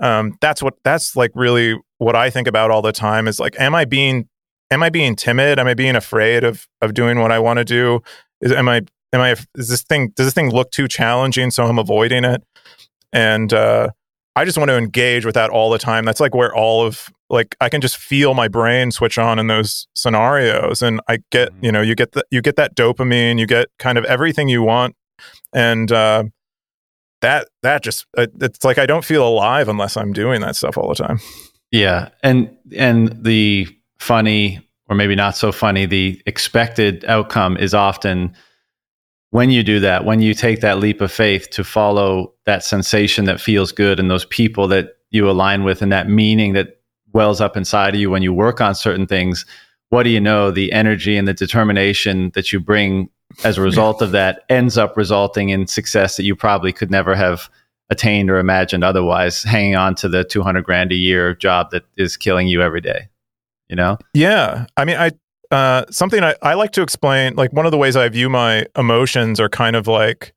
Um, that's what that's like really what I think about all the time is like, am I being am I being timid? Am I being afraid of of doing what I want to do? Is am I am I is this thing does this thing look too challenging so I'm avoiding it? And uh, I just want to engage with that all the time. That's like where all of like I can just feel my brain switch on in those scenarios, and I get mm-hmm. you know you get the, you get that dopamine, you get kind of everything you want, and uh, that that just uh, it's like I don't feel alive unless I'm doing that stuff all the time. Yeah, and and the funny or maybe not so funny, the expected outcome is often when you do that, when you take that leap of faith to follow that sensation that feels good and those people that you align with and that meaning that wells up inside of you when you work on certain things, what do you know? The energy and the determination that you bring as a result of that ends up resulting in success that you probably could never have attained or imagined otherwise, hanging on to the 200 grand a year job that is killing you every day. You know? Yeah. I mean, I, uh, something I, I like to explain, like one of the ways I view my emotions are kind of like,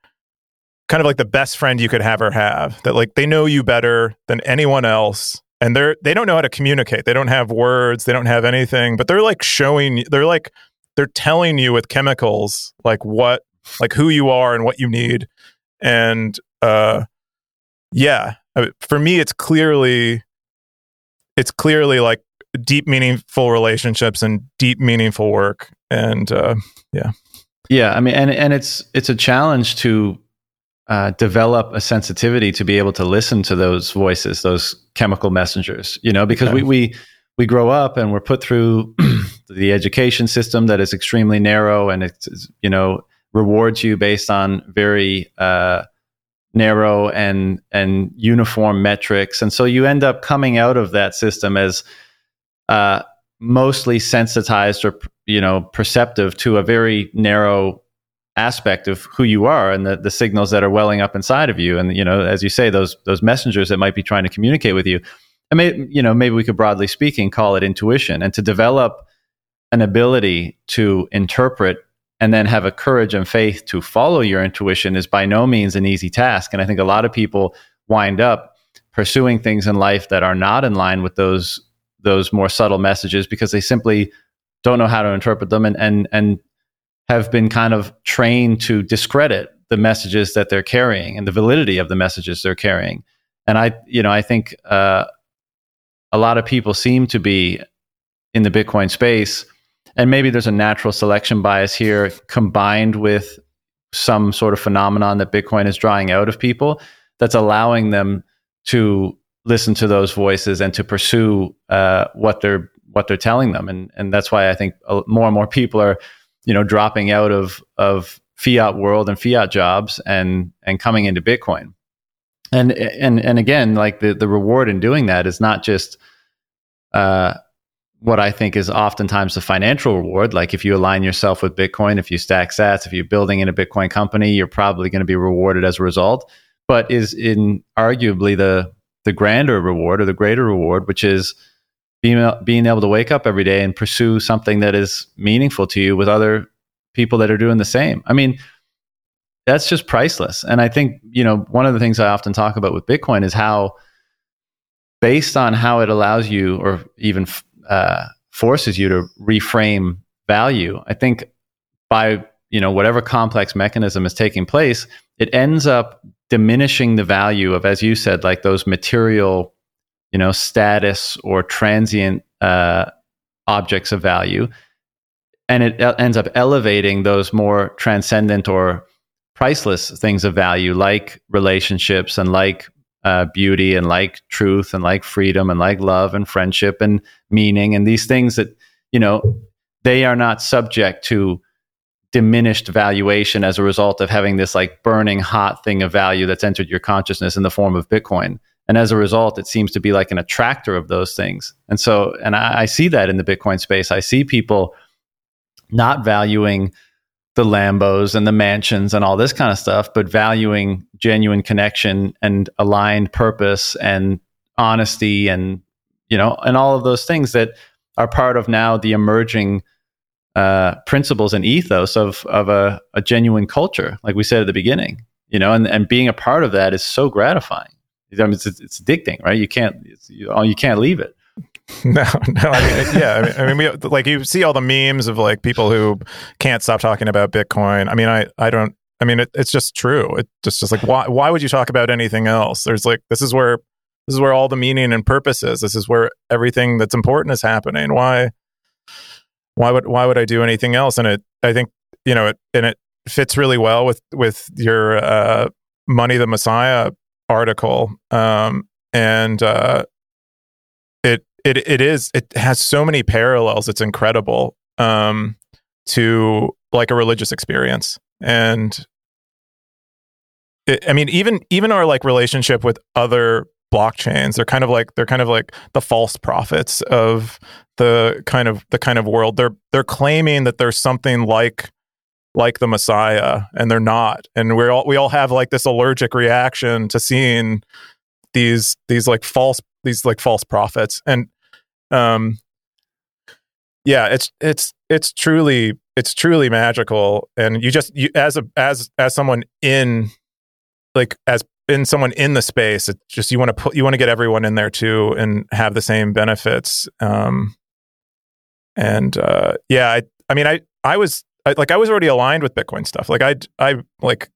kind of like the best friend you could have or have that like they know you better than anyone else and they're they don't know how to communicate. They don't have words they don't have anything but they're like showing they're like they're telling you with chemicals like what like who you are and what you need and uh yeah for me it's clearly it's clearly like deep meaningful relationships and deep meaningful work. And uh yeah. Yeah i mean and and it's it's a challenge to uh, develop a sensitivity to be able to listen to those voices those chemical messengers you know because we we we grow up and we're put through the education system that is extremely narrow and it's you know rewards you based on very uh, narrow and and uniform metrics, and so you end up coming out of that system as uh, mostly sensitized or you know perceptive to a very narrow aspect of who you are and the, the signals that are welling up inside of you and you know as you say those those messengers that might be trying to communicate with you and may, you know maybe we could broadly speaking call it intuition and to develop an ability to interpret and then have a courage and faith to follow your intuition is by no means an easy task. And I think a lot of people wind up pursuing things in life that are not in line with those those more subtle messages because they simply don't know how to interpret them and and and have been kind of trained to discredit the messages that they're carrying and the validity of the messages they're carrying. And I, you know, I think uh, a lot of people seem to be in the Bitcoin space and maybe there's a natural selection bias here combined with some sort of phenomenon that Bitcoin is drawing out of people that's allowing them to listen to those voices and to pursue uh, what they're what they're telling them, and and that's why I think more and more people are, you know, dropping out of of fiat world and fiat jobs and and coming into Bitcoin, and and and again, like the the reward in doing that is not just uh, what I think is oftentimes the financial reward. Like if you align yourself with Bitcoin, if you stack sats, if you're building in a Bitcoin company, you're probably going to be rewarded as a result. But is in arguably the the grander reward or the greater reward, which is being being able to wake up every day and pursue something that is meaningful to you with other people that are doing the same. I mean, that's just priceless. And I think you know one of the things I often talk about with Bitcoin is how based on how it allows you or even uh, forces you to reframe value. I think by you know whatever complex mechanism is taking place, it ends up diminishing the value of, as you said, like those material, you know, status or transient uh, objects of value, and it ends up elevating those more transcendent or priceless things of value, like relationships and like uh, beauty and like truth and like freedom and like love and friendship and meaning and these things that you know they are not subject to diminished valuation as a result of having this like burning hot thing of value that's entered your consciousness in the form of bitcoin. And as a result it seems to be like an attractor of those things. And so and i, I see that in the bitcoin space. I see people not valuing the Lambos and the mansions and all this kind of stuff, but valuing genuine connection and aligned purpose and honesty and you know and all of those things that are part of now the emerging uh, principles and ethos of of a, a genuine culture, like we said at the beginning. You know, and, and being a part of that is so gratifying. I mean, it's, it's addicting, right? You can't you, you can't leave it. No, no. I mean, yeah. I mean, I mean, we like you see all the memes of like people who can't stop talking about Bitcoin. I mean, I, I don't. I mean, it, it's just true. It's just, just like why, why would you talk about anything else? There's like this is where this is where all the meaning and purpose is. This is where everything that's important is happening. Why, why would why would I do anything else? And it, I think you know, it and it fits really well with with your uh, money the Messiah article. Um, and uh, it it it is it has so many parallels. It's incredible um, to like a religious experience, and I mean even even our like relationship with other blockchains. They're kind of like they're kind of like the false prophets of the kind of the kind of world. They're they're claiming that there's something like like the messiah and they're not. And we're all we all have like this allergic reaction to seeing these these like false these like false prophets. And um yeah it's it's it's truly it's truly magical. And you just you as a as as someone in like as in someone in the space it's just you want to put you want to get everyone in there too and have the same benefits um and uh yeah i i mean i i was I, like i was already aligned with bitcoin stuff. Like i i like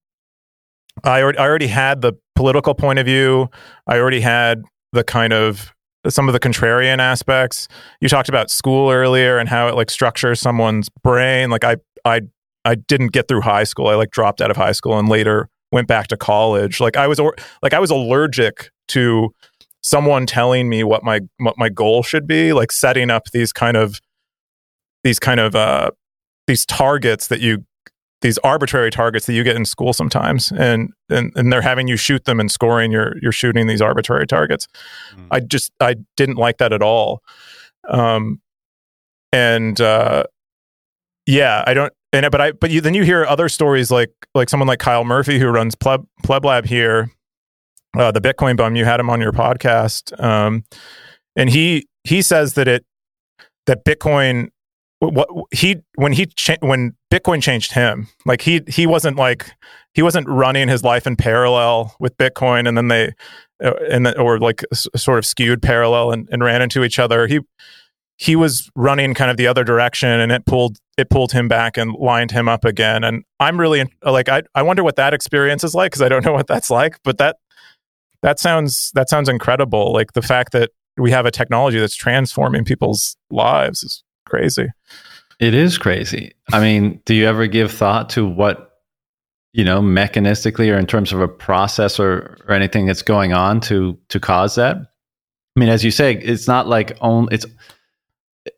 I already, I already had the political point of view. I already had the kind of some of the contrarian aspects. You talked about school earlier and how it like structures someone's brain. Like i i i didn't get through high school. I like dropped out of high school and later went back to college. Like I was like I was allergic to someone telling me what my what my goal should be, like setting up these kind of these kind of uh these targets that you these arbitrary targets that you get in school sometimes and and, and they're having you shoot them and scoring you're you're shooting these arbitrary targets mm. i just i didn't like that at all um and uh yeah i don't and but I but you, then you hear other stories like like someone like Kyle Murphy who runs Pleb Pleb Lab here, uh, the Bitcoin bum. You had him on your podcast, um, and he he says that it that Bitcoin what he when he cha- when Bitcoin changed him like he he wasn't like he wasn't running his life in parallel with Bitcoin and then they uh, and or like sort of skewed parallel and, and ran into each other. He he was running kind of the other direction and it pulled it pulled him back and lined him up again. And i'm really like i, I wonder what that experience is like because i don't know what that's like but that that sounds that sounds incredible. Like the fact that we have a technology that's transforming people's lives is crazy. It is crazy. I mean do you ever give thought to what you know mechanistically or in terms of a process or, or anything that's going on to to cause that? I mean as you say it's not like only it's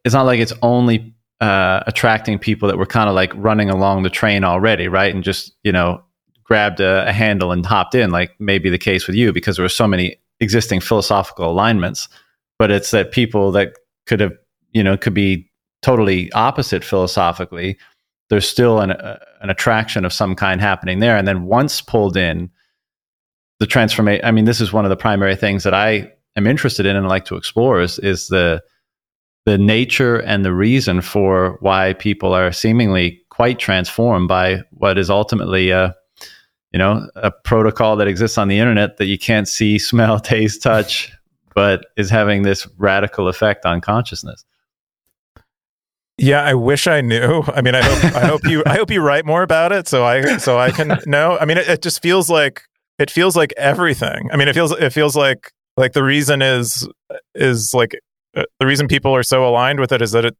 it's not like it's only uh, attracting people that were kind of like running along the train already, right? And just you know grabbed a, a, handle and hopped in, like maybe the case with you, because there were so many existing philosophical alignments. But it's that people that could have you know could be totally opposite philosophically. There's still an uh, an attraction of some kind happening there, and then once pulled in, the transformation. I mean, this is one of the primary things that I am interested in and like to explore is is the the nature and the reason for why people are seemingly quite transformed by what is ultimately a you know a protocol that exists on the internet that you can't see smell taste touch but is having this radical effect on consciousness. Yeah i wish i knew. I mean i hope i hope you i hope you write more about it so i so i can know. I mean it, it just feels like it feels like everything. I mean it feels it feels like like the reason is is like the reason people are so aligned with it is that it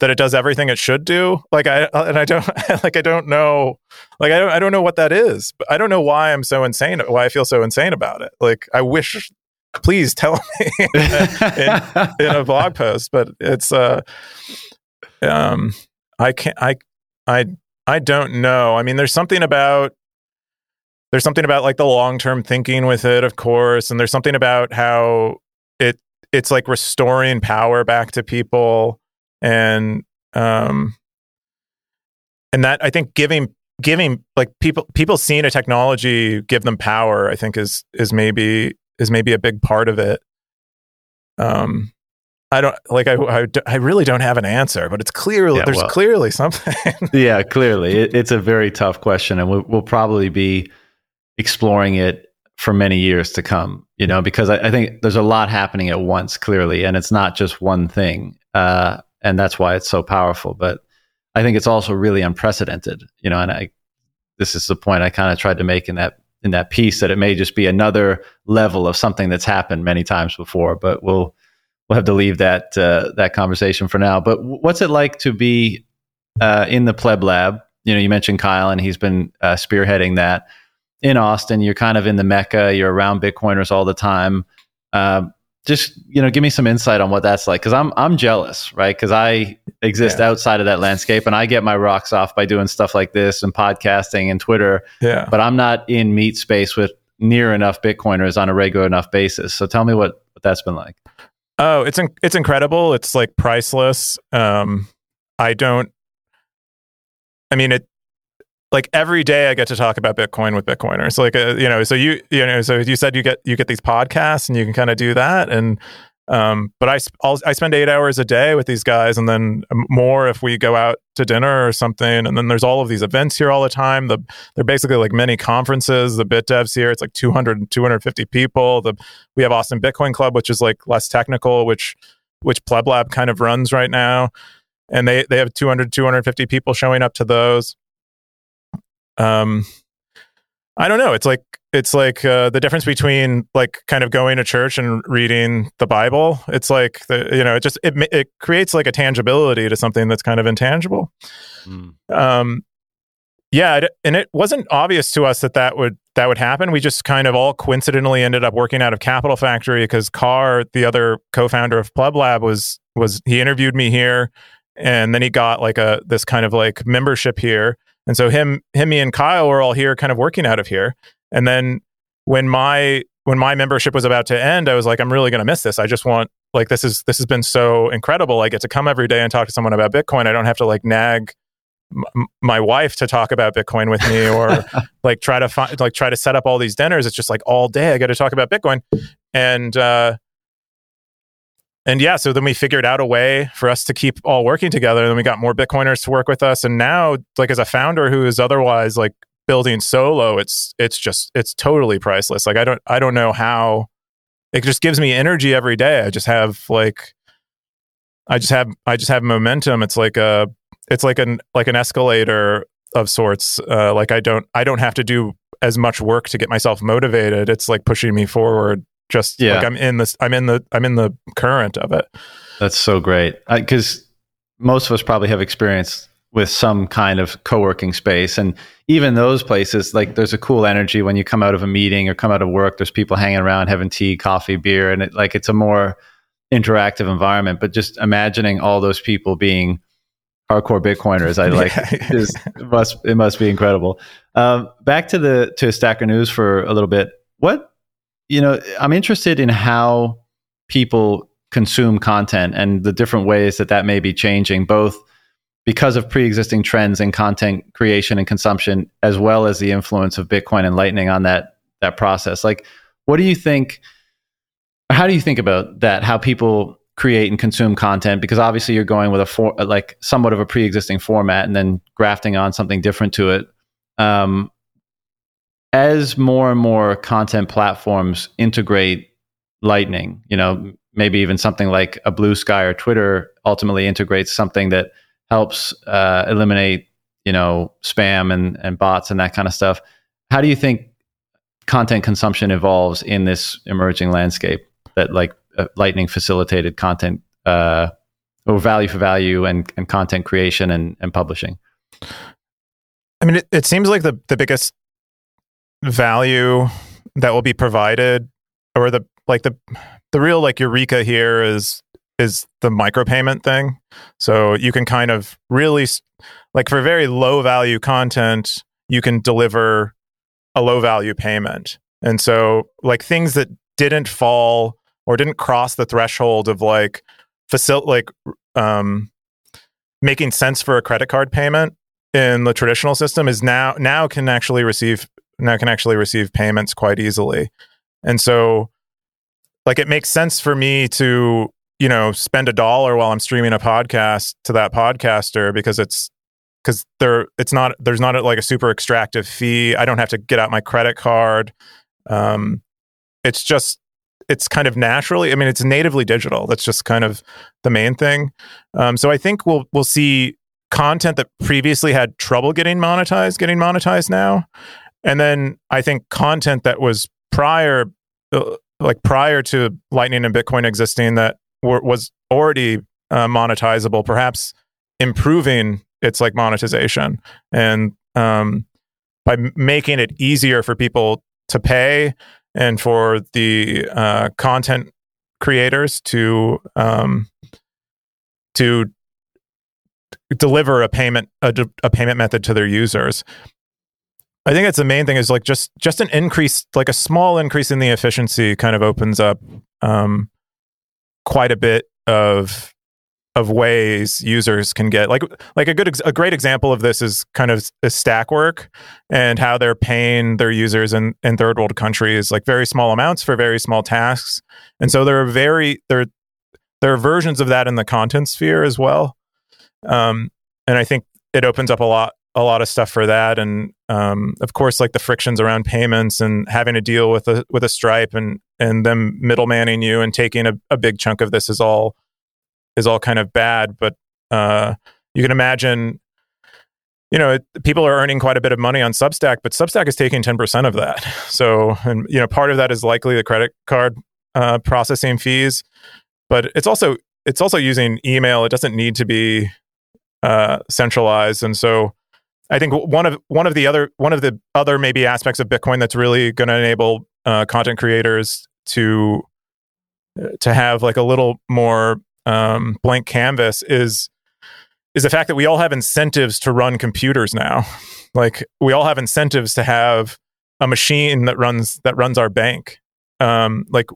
that it does everything it should do. Like I uh, and I don't like I don't know like I don't I don't know what that is. But I don't know why I'm so insane why I feel so insane about it. Like I wish please tell me in, in, a blog post, but it's uh um I can't I I I don't know. I mean there's something about there's something about like the long-term thinking with it of course and there's something about how it it's like restoring power back to people and um and that i think giving giving like people people seeing a technology give them power i think is is maybe is maybe a big part of it um I don't like. I, I, I, really don't have an answer, but it's clearly yeah, there's well, clearly something. yeah, clearly, it, it's a very tough question, and we'll, we'll probably be exploring it for many years to come, you know, because I, I, think there's a lot happening at once, clearly, and it's not just one thing. Uh, and that's why it's so powerful. But I think it's also really unprecedented, you know, and I, this is the point I kind of tried to make in that in that piece that it may just be another level of something that's happened many times before, but we'll we'll have to leave that uh, that conversation for now. But what's it like to be uh, in the pleb lab? You know, you mentioned Kyle, and he's been uh, spearheading that in Austin, you're kind of in the mecca. You're around Bitcoiners all the time. Uh, just you know give me some insight on what that's like because i'm i'm jealous right because i exist yeah. outside of that landscape and i get my rocks off by doing stuff like this and podcasting and twitter yeah but i'm not in meat space with near enough bitcoiners on a regular enough basis so tell me what what that's been like oh it's in, it's incredible it's like priceless um i don't i mean it like every day I get to talk about Bitcoin with Bitcoiners. Like, uh, you know, so you, you know, so you said you get, you get these podcasts and you can kind of do that. And, um, but I, I'll, I spend eight hours a day with these guys and then more if we go out to dinner or something. And then there's all of these events here all the time. The, they're basically like many conferences. The Bit Devs here, it's like 200, 250 people. The, we have Austin Bitcoin Club, which is like less technical, which, which Pleb Lab kind of runs right now. And they, they have 200, 250 people showing up to those um i don't know. It's like it's like uh, the difference between like kind of going to church and reading the bible. It's like the you know it just it it creates like a tangibility to something that's kind of intangible. Mm. um yeah and it wasn't obvious to us that that would that would happen. We just kind of all coincidentally ended up working out of capital factory because Carman the other co-founder of pleb lab was was he interviewed me here and then he got like a this kind of like membership here and so him, him, me, and Kyle were all here, kind of working out of here. And then when my when my membership was about to end, I was like, I'm really going to miss this. I just want like this is this has been so incredible. I get to come every day and talk to someone about Bitcoin. I don't have to like nag m- my wife to talk about Bitcoin with me or like try to find like try to set up all these dinners. It's just like all day I got to talk about Bitcoin. And uh, and yeah, so then we figured out a way for us to keep all working together. And then we got more Bitcoiners to work with us. And now, like as a founder who is otherwise like building solo, it's it's just it's totally priceless. Like I don't I don't know how it just gives me energy every day. I just have like I just have I just have momentum. It's like a it's like an like an escalator of sorts. Uh, like I don't I don't have to do as much work to get myself motivated. It's like pushing me forward just yeah. like I'm in this I'm in the I'm in the current of it. That's so great. Cuz most of us probably have experience with some kind of co-working space and even those places like there's a cool energy when you come out of a meeting or come out of work there's people hanging around having tea coffee beer and it like it's a more interactive environment but just imagining all those people being hardcore bitcoiners i like is, it must it must be incredible um, back to the to stacker news for a little bit what you know, I'm interested in how people consume content and the different ways that that may be changing, both because of pre-existing trends in content creation and consumption, as well as the influence of Bitcoin and Lightning on that that process. Like, what do you think? How do you think about that? How people create and consume content? Because obviously, you're going with a for, like somewhat of a pre-existing format and then grafting on something different to it. Um, as more and more content platforms integrate Lightning, you know, maybe even something like a Blue Sky or Twitter ultimately integrates something that helps uh, eliminate, you know, spam and, and bots and that kind of stuff. How do you think content consumption evolves in this emerging landscape that like uh, Lightning facilitated content uh, or value for value and, and content creation and, and publishing? I mean, it, it seems like the, the biggest value that will be provided or the like the the real like eureka here is is the micropayment thing. So you can kind of really like for very low value content you can deliver a low value payment. And so like things that didn't fall or didn't cross the threshold of like facil like um making sense for a credit card payment in the traditional system is now now can actually receive now can actually receive payments quite easily. And so like it makes sense for me to, you know, spend a dollar while I'm streaming a podcast to that podcaster because it's because there it's not there's not like a super extractive fee. I don't have to get out my credit card. Um, it's just it's kind of naturally. I mean, it's natively digital. That's just kind of the main thing. Um, so I think we'll we'll see content that previously had trouble getting monetized getting monetized now, and then I think content that was prior, uh, like prior to Lightning and Bitcoin existing, that w- was already uh, monetizable, perhaps improving its like monetization and um, by making it easier for people to pay and for the uh, content creators to um, to deliver a payment a payment method to their users. I think that's the main thing is like just just an increase, like a small increase in the efficiency, kind of opens up um, quite a bit of of ways users can get like like a good a great example of this is kind of is Stakwork and how they're paying their users in in third world countries like very small amounts for very small tasks. And so there are very there there are versions of that in the content sphere as well. Um, and I think it opens up a lot a lot of stuff for that and um, of course like the frictions around payments and having to deal with a with a stripe and and them middlemaning you and taking a, a big chunk of this is all is all kind of bad. But uh, you can imagine, you know, it, people are earning quite a bit of money on Substack, but Substack is taking ten percent of that. So, and you know, part of that is likely the credit card uh, processing fees, but it's also it's also using email. It doesn't need to be uh, centralized, and so. I think one of one of the other one of the other maybe aspects of Bitcoin that's really going to enable uh, content creators to to have like a little more um, blank canvas is is the fact that we all have incentives to run computers now. Like we all have incentives to have a machine that runs that runs our bank. Um, like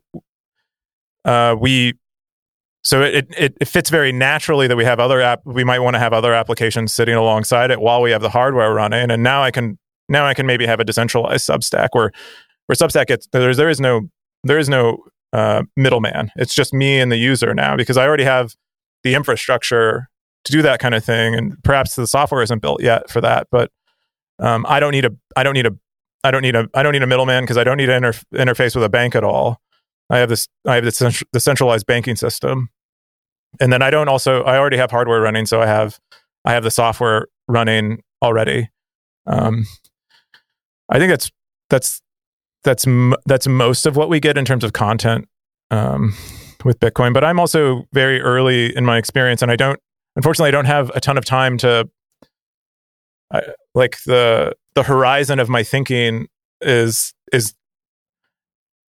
uh, we, so it, it it fits very naturally that we have other app. We might want to have other applications sitting alongside it while we have the hardware running. And now I can now I can maybe have a decentralized Substack where where Substack gets there's there is no there is no uh, middleman. It's just me and the user now because I already have the infrastructure to do that kind of thing, and perhaps the software isn't built yet for that. But um, I don't need a I don't need a I don't need a I don't need a middleman because I don't need to inter- interface with a bank at all. I have this I have this the centralized banking system, and then I don't also I already have hardware running, so I have I have the software running already. Um, I think that's that's that's that's most of what we get in terms of content um, with Bitcoin. But I'm also very early in my experience, and I don't, unfortunately, I don't have a ton of time to, I, like the the horizon of my thinking is is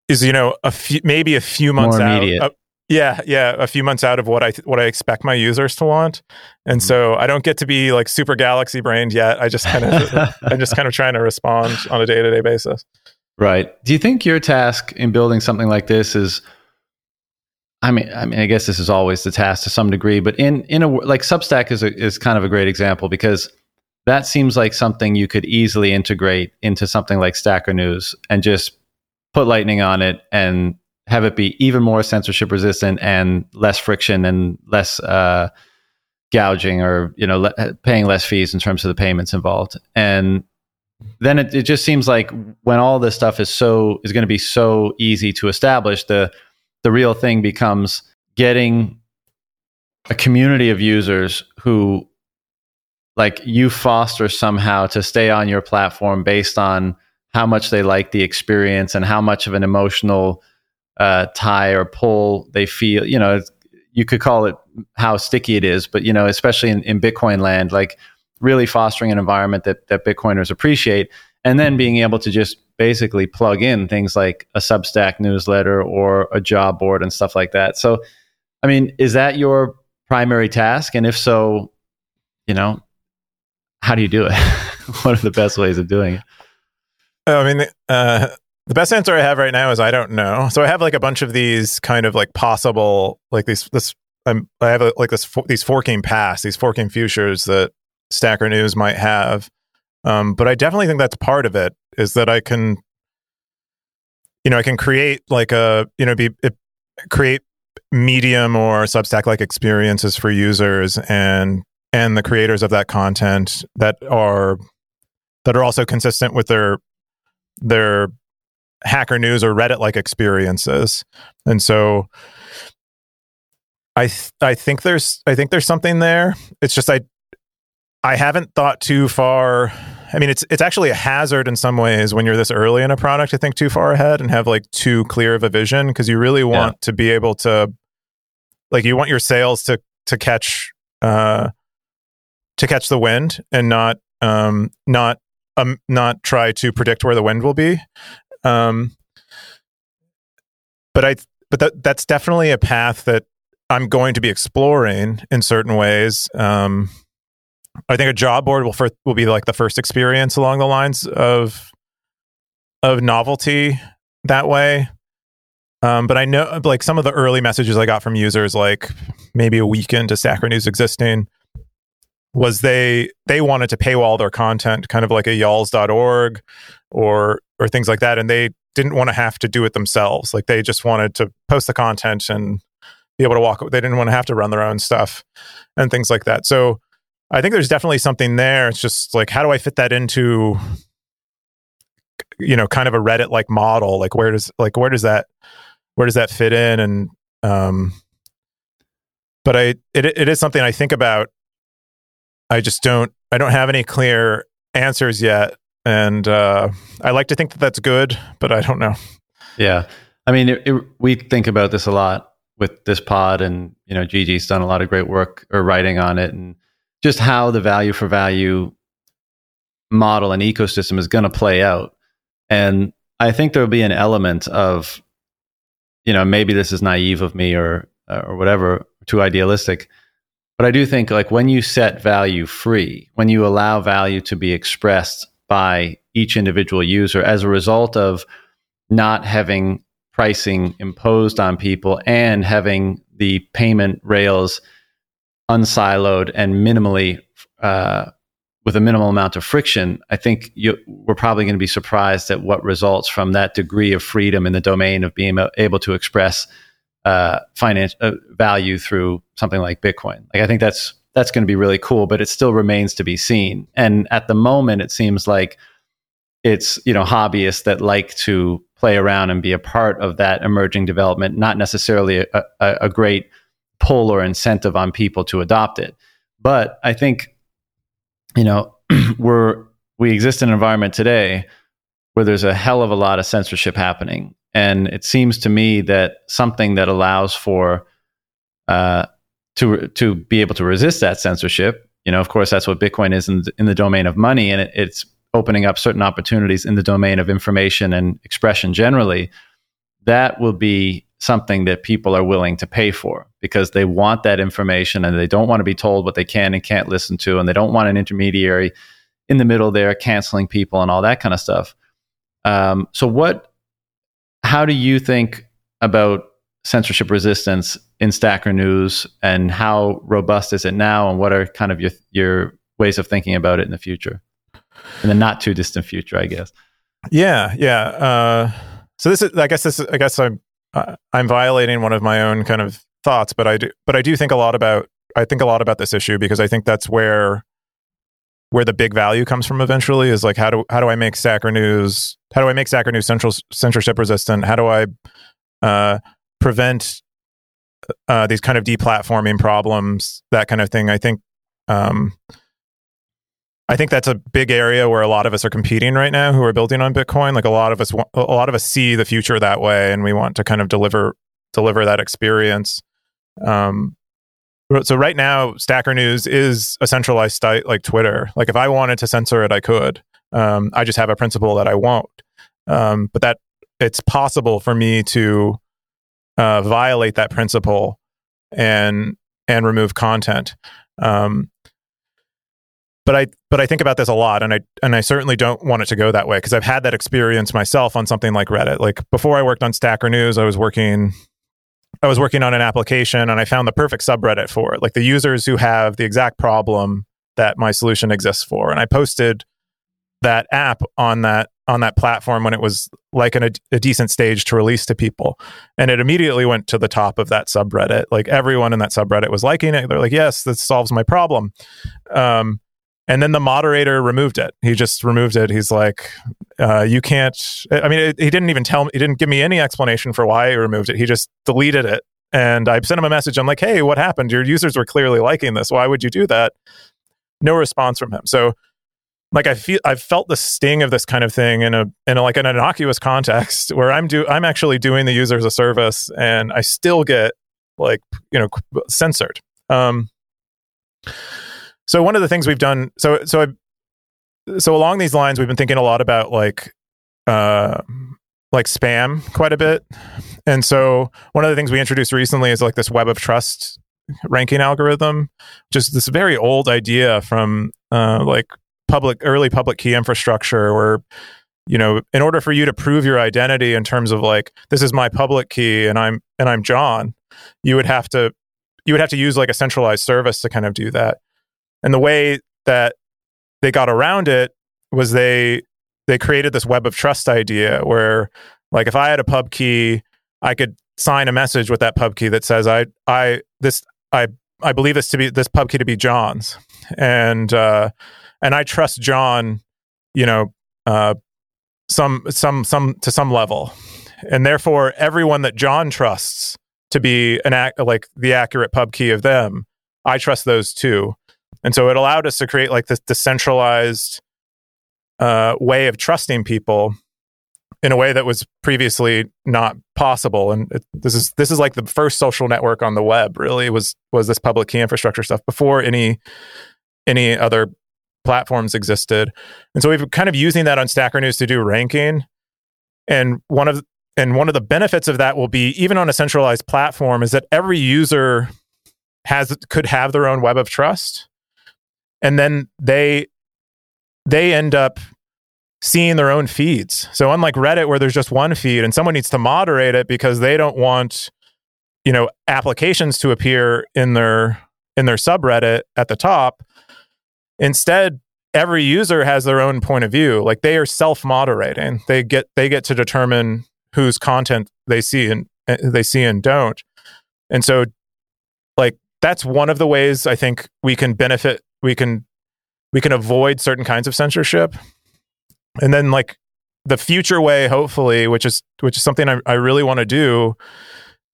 is you know a few maybe a few months out. Yeah, yeah, a few months out of what I what I expect my users to want, and mm-hmm. so I don't get to be like super galaxy brained yet. I just kind of I'm just kind of trying to respond on a day to day basis. Right. Do you think your task in building something like this is I mean, I mean, I guess this is always the task to some degree, but in in a like Substack is a, is kind of a great example because that seems like something you could easily integrate into something like Stacker News and just put Lightning on it and have it be even more censorship resistant and less friction and less uh, gouging or you know le- paying less fees in terms of the payments involved. And then it, it just seems like when all this stuff is so is going to be so easy to establish, the the real thing becomes getting a community of users who like you foster somehow to stay on your platform based on how much they like the experience and how much of an emotional uh, tie or pull they feel you know you could call it how sticky it is but you know especially in, in bitcoin land like really fostering an environment that that Bitcoiners appreciate, and then being able to just basically plug in things like a Substack newsletter or a job board and stuff like that. So, I mean, is that your primary task? And if so, you know, how do you do it? what are the best ways of doing it? I mean, uh, the best answer I have right now is I don't know. So I have like a bunch of these kind of like possible, like these, this, I'm, I have like this, these forking paths, these forking futures that Stacker News might have. Um, but I definitely think that's part of it is that I can, you know, I can create like a, you know, be it, create medium or Substack like experiences for users and and the creators of that content that are that are also consistent with their their hacker news or reddit like experiences and so i th- i think there's i think there's something there it's just i I haven't thought too far. I mean, it's it's actually a hazard in some ways when you're this early in a product to think too far ahead and have like too clear of a vision because you really want yeah. to be able to, like, you want your sails to to catch uh to catch the wind and not um not um not try to predict where the wind will be. Um, but I but that, that's definitely a path that I'm going to be exploring in certain ways. Um, I think a job board will first, will be like the first experience along the lines of of novelty that way. Um, but I know like some of the early messages I got from users, like maybe a week into Stacker News existing, was they they wanted to paywall their content, kind of like a yalls.org or or things like that, and they didn't want to have to do it themselves. Like they just wanted to post the content and be able to walk. They didn't want to have to run their own stuff and things like that. So I think there's definitely something there. It's just like how do I fit that into you know kind of a Reddit like model? Like where does like where does that where does that fit in and um but i it, it is something i think about i just don't i don't have any clear answers yet and uh i like to think that that's good but i don't know yeah i mean it, it, we think about this a lot with this pod and you know gigi's done a lot of great work or writing on it and just how the value for value model and ecosystem is going to play out and i think there'll be an element of you know, maybe this is naive of me or or whatever, too idealistic. But I do think like when you set value free, when you allow value to be expressed by each individual user as a result of not having pricing imposed on people and having the payment rails unsiloed and minimally uh, with a minimal amount of friction, I think you, we're probably going to be surprised at what results from that degree of freedom in the domain of being able to express uh, finance uh, value through something like Bitcoin. Like I think that's that's going to be really cool, but it still remains to be seen. And at the moment, it seems like it's you know hobbyists that like to play around and be a part of that emerging development, not necessarily a, a, a great pull or incentive on people to adopt it. But I think you know, we're we exist in an environment today where there's a hell of a lot of censorship happening, and it seems to me that something that allows for uh, to to be able to resist that censorship. You know, of course, that's what Bitcoin is in, in the domain of money, and it, it's opening up certain opportunities in the domain of information and expression generally. That will be something that people are willing to pay for because they want that information and they don't want to be told what they can and can't listen to and they don't want an intermediary in the middle there canceling people and all that kind of stuff um, so what how do you think about censorship resistance in stacker news and how robust is it now and what are kind of your your ways of thinking about it in the future in the not too distant future i guess yeah yeah uh, so this is i guess this is, i guess i'm I'm violating one of my own kind of thoughts, but I do, but I do think a lot about, I think a lot about this issue because I think that's where, where the big value comes from eventually is like, how do, how do I make Stacker News, how do I make Stacker News central, censorship resistant? How do I, uh, prevent, uh, these kind of deplatforming problems, that kind of thing. I think, um, I think that's a big area where a lot of us are competing right now who are building on Bitcoin. Like a lot of us, a lot of us see the future that way, and we want to kind of deliver deliver that experience. Um, so right now, Stacker News is a centralized site like Twitter. Like if I wanted to censor it, I could. Um, I just have a principle that I won't. Um, but that it's possible for me to uh, violate that principle and and remove content. Um, but I but I think about this a lot, and I and I certainly don't want it to go that way because I've had that experience myself on something like Reddit. Like before I worked on Stacker News, I was working I was working on an application, and I found the perfect subreddit for it. Like the users who have the exact problem that my solution exists for, and I posted that app on that on that platform when it was like an, a, a decent stage to release to people, and it immediately went to the top of that subreddit. Like everyone in that subreddit was liking it. They're like, "Yes, this solves my problem." Um, and then the moderator removed it. He just removed it. He's like uh, you can't i mean it, he didn't even tell me he didn't give me any explanation for why he removed it. He just deleted it. And i sent him a message. I'm like hey what happened? Your users were clearly liking this. Why would you do that? No response from him. So like i feel i've felt the sting of this kind of thing in a in a, like an innocuous context where i'm do i'm actually doing the users a service and i still get like you know censored. Um so one of the things we've done, so so I, so along these lines, we've been thinking a lot about like uh, like spam quite a bit, And so one of the things we introduced recently is like this web of trust ranking algorithm, just this very old idea from uh, like public early public key infrastructure where you know in order for you to prove your identity in terms of like this is my public key and i'm and i'm john you would have to you would have to use like a centralized service to kind of do that. And the way that they got around it was they they created this web of trust idea where like if i had a pub key i could sign a message with that pub key that says i i this i i believe this to be this pub key to be john's. And uh and i trust john you know uh some some some to some level and therefore everyone that john trusts to be an act like the accurate pub key of them i trust those too and so it allowed us to create like this decentralized uh, way of trusting people in a way that was previously not possible. And it, this is this is like the first social network on the web. Really was was this public key infrastructure stuff before any any other platforms existed. And so we've kind of using that on Stacker News to do ranking. And one of and one of the benefits of that will be even on a centralized platform is that every user has could have their own web of trust and then they they end up seeing their own feeds. So unlike Reddit where there's just one feed and someone needs to moderate it because they don't want you know applications to appear in their in their subreddit at the top, instead every user has their own point of view. Like they are self-moderating. They get they get to determine whose content they see and uh, they see and don't. And so like that's one of the ways I think we can benefit we can we can avoid certain kinds of censorship and then like the future way hopefully which is which is something i, I really want to do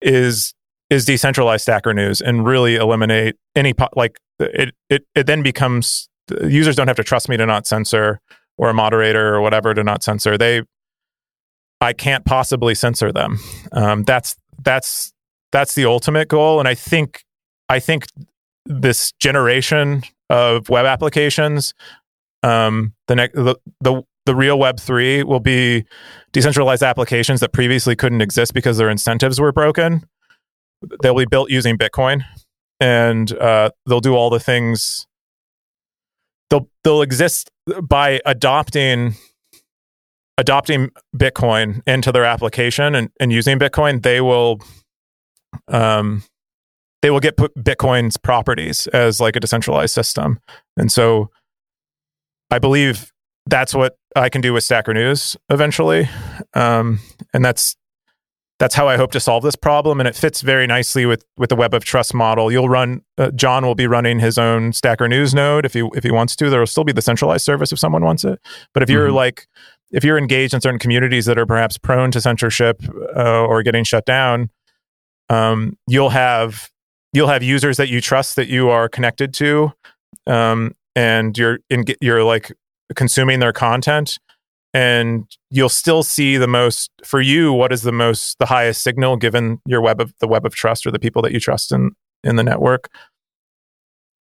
is is decentralized stacker news and really eliminate any po- like it, it it then becomes users don't have to trust me to not censor or a moderator or whatever to not censor they i can't possibly censor them um, that's that's that's the ultimate goal and i think i think this generation of web applications. Um, the next the, the the real Web three will be decentralized applications that previously couldn't exist because their incentives were broken. They'll be built using Bitcoin, and uh, they'll do all the things. They'll they'll exist by adopting adopting Bitcoin into their application and, and using Bitcoin. They will um, they will get Bitcoin's properties as like a decentralized system. And so I believe that's what I can do with Stacker News eventually. Um, and that's that's how I hope to solve this problem. And it fits very nicely with with the web of trust model. You'll run uh, John will be running his own Stacker News node if he if he wants to. There will still be the centralized service if someone wants it. But if you're mm-hmm. like if you're engaged in certain communities that are perhaps prone to censorship uh, or getting shut down, um, you'll have you'll have users that you trust that you are connected to um, and you're in you're like consuming their content and you'll still see the most for you what is the most the highest signal given your web of the web of trust or the people that you trust in in the network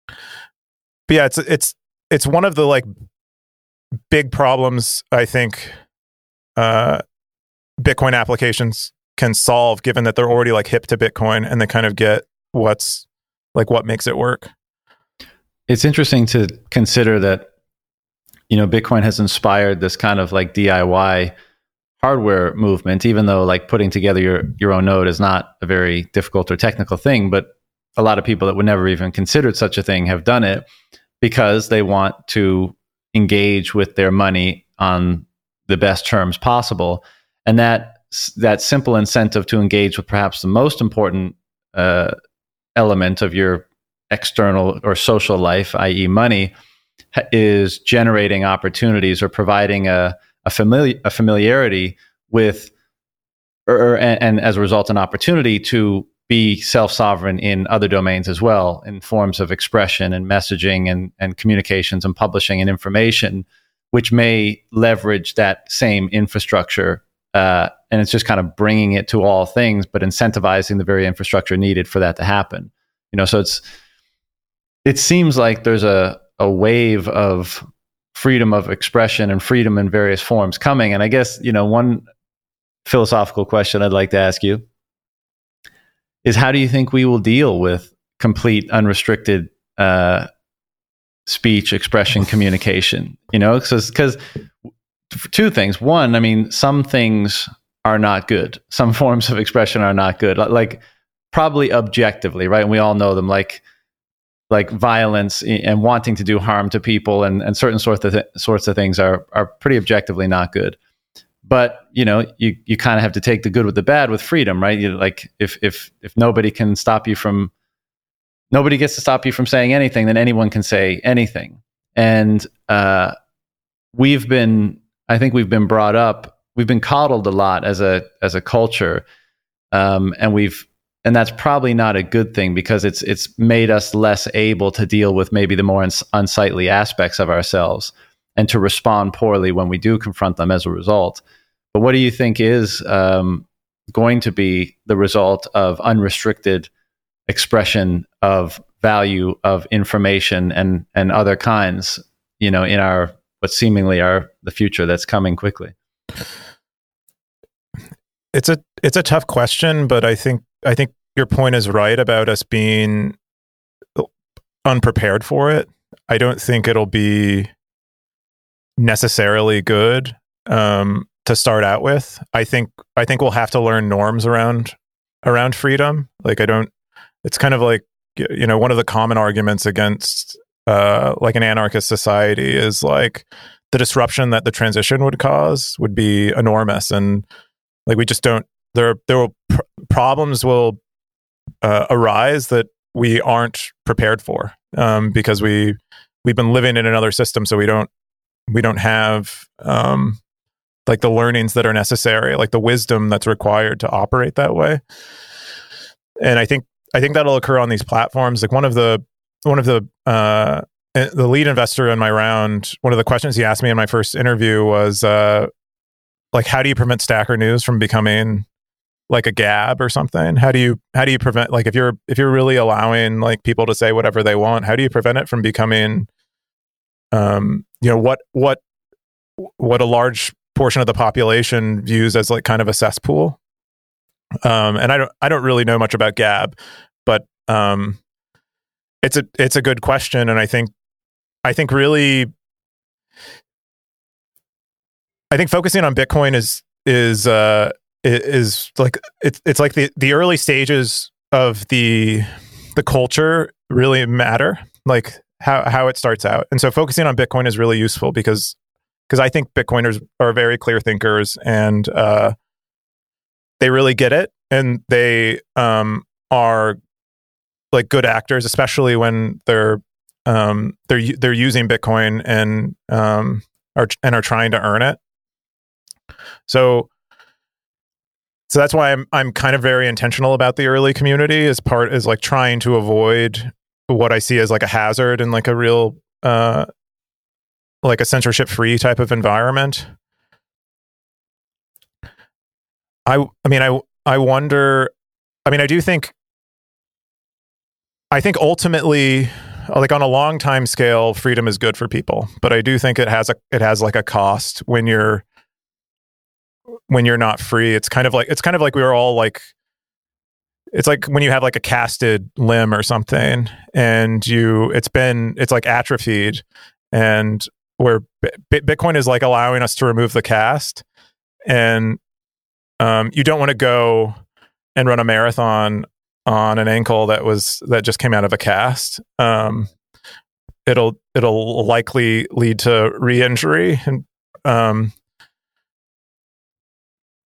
but yeah it's it's it's one of the like big problems i think uh bitcoin applications can solve given that they're already like hip to bitcoin and they kind of get what's like what makes it work. It's interesting to consider that you know Bitcoin has inspired this kind of like DIY hardware movement even though like putting together your your own node is not a very difficult or technical thing but a lot of people that would never even considered such a thing have done it because they want to engage with their money on the best terms possible and that that simple incentive to engage with perhaps the most important uh, element of your external or social life, i.e., money, is generating opportunities or providing a, a, famili- a familiarity with, or, and, and as a result, an opportunity to be self sovereign in other domains as well, in forms of expression and messaging and, and communications and publishing and information, which may leverage that same infrastructure uh, and it's just kind of bringing it to all things, but incentivizing the very infrastructure needed for that to happen. You know, so it's it seems like there's a a wave of freedom of expression and freedom in various forms coming. And I guess you know one philosophical question I'd like to ask you is how do you think we will deal with complete unrestricted uh, speech, expression, communication? You know, because two things. One, I mean, some things are not good. Some forms of expression are not good. Like probably objectively, right? And we all know them. Like like violence and wanting to do harm to people and, and certain sorts of th- sorts of things are are pretty objectively not good. But you know, you you kind of have to take the good with the bad with freedom, right? You like if if if nobody can stop you from nobody gets to stop you from saying anything, then anyone can say anything. And uh, we've been, I think, we've been brought up, we've been coddled a lot as a as a culture, um, and we've and that's probably not a good thing because it's it's made us less able to deal with maybe the more uns- unsightly aspects of ourselves and to respond poorly when we do confront them as a result. But what do you think is um, going to be the result of unrestricted expression of value of information and and other kinds, you know, in our what seemingly are the future that's coming quickly? It's a it's a tough question, but I think I think your point is right about us being unprepared for it. I don't think it'll be necessarily good um, to start out with. I think I think we'll have to learn norms around around freedom. Like I don't. It's kind of like you know one of the common arguments against uh, like an anarchist society is like the disruption that the transition would cause would be enormous, and like we just don't. There there will pr- problems will uh, arise that we aren't prepared for um, because we we've been living in another system, so we don't we don't have um, like the learnings that are necessary, like the wisdom that's required to operate that way. And I think I think that'll occur on these platforms. Like one of the one of the uh, eh, the lead investor in my round, one of the questions he asked me in my first interview was uh, like, how do you prevent Stacker News from becoming like a gab or something? How do you how do you prevent like if you're if you're really allowing like people to say whatever they want how do you prevent it from becoming um you know what what what a large portion of the population views as like kind of a cesspool? Um and i don't i don't really know much about gab but um it's a it's a good question and i think i think really i think focusing on bitcoin is is uh is like it's it's like the the early stages of the the culture really matter like how how it starts out. And so focusing on bitcoin is really useful because because i think bitcoiners are very clear thinkers and uh they really get it and they um are like good actors especially when they're um they're they're using bitcoin and um are and are trying to earn it. So so that's why I'm I'm kind of very intentional about the early community as part is like trying to avoid what I see as like a hazard and like a real uh like a censorship free type of environment. I I mean I I wonder I mean I do think I think ultimately like on a long time scale freedom is good for people, but I do think it has a it has like a cost when you're when you're not free it's kind of like it's kind of like we were all like it's like when you have like a casted limb or something and you it's been it's like atrophied and where B- bitcoin is like allowing us to remove the cast and um, you don't want to go and run a marathon on an ankle that was that just came out of a cast. Um, it'll it'll likely lead to re-injury and um,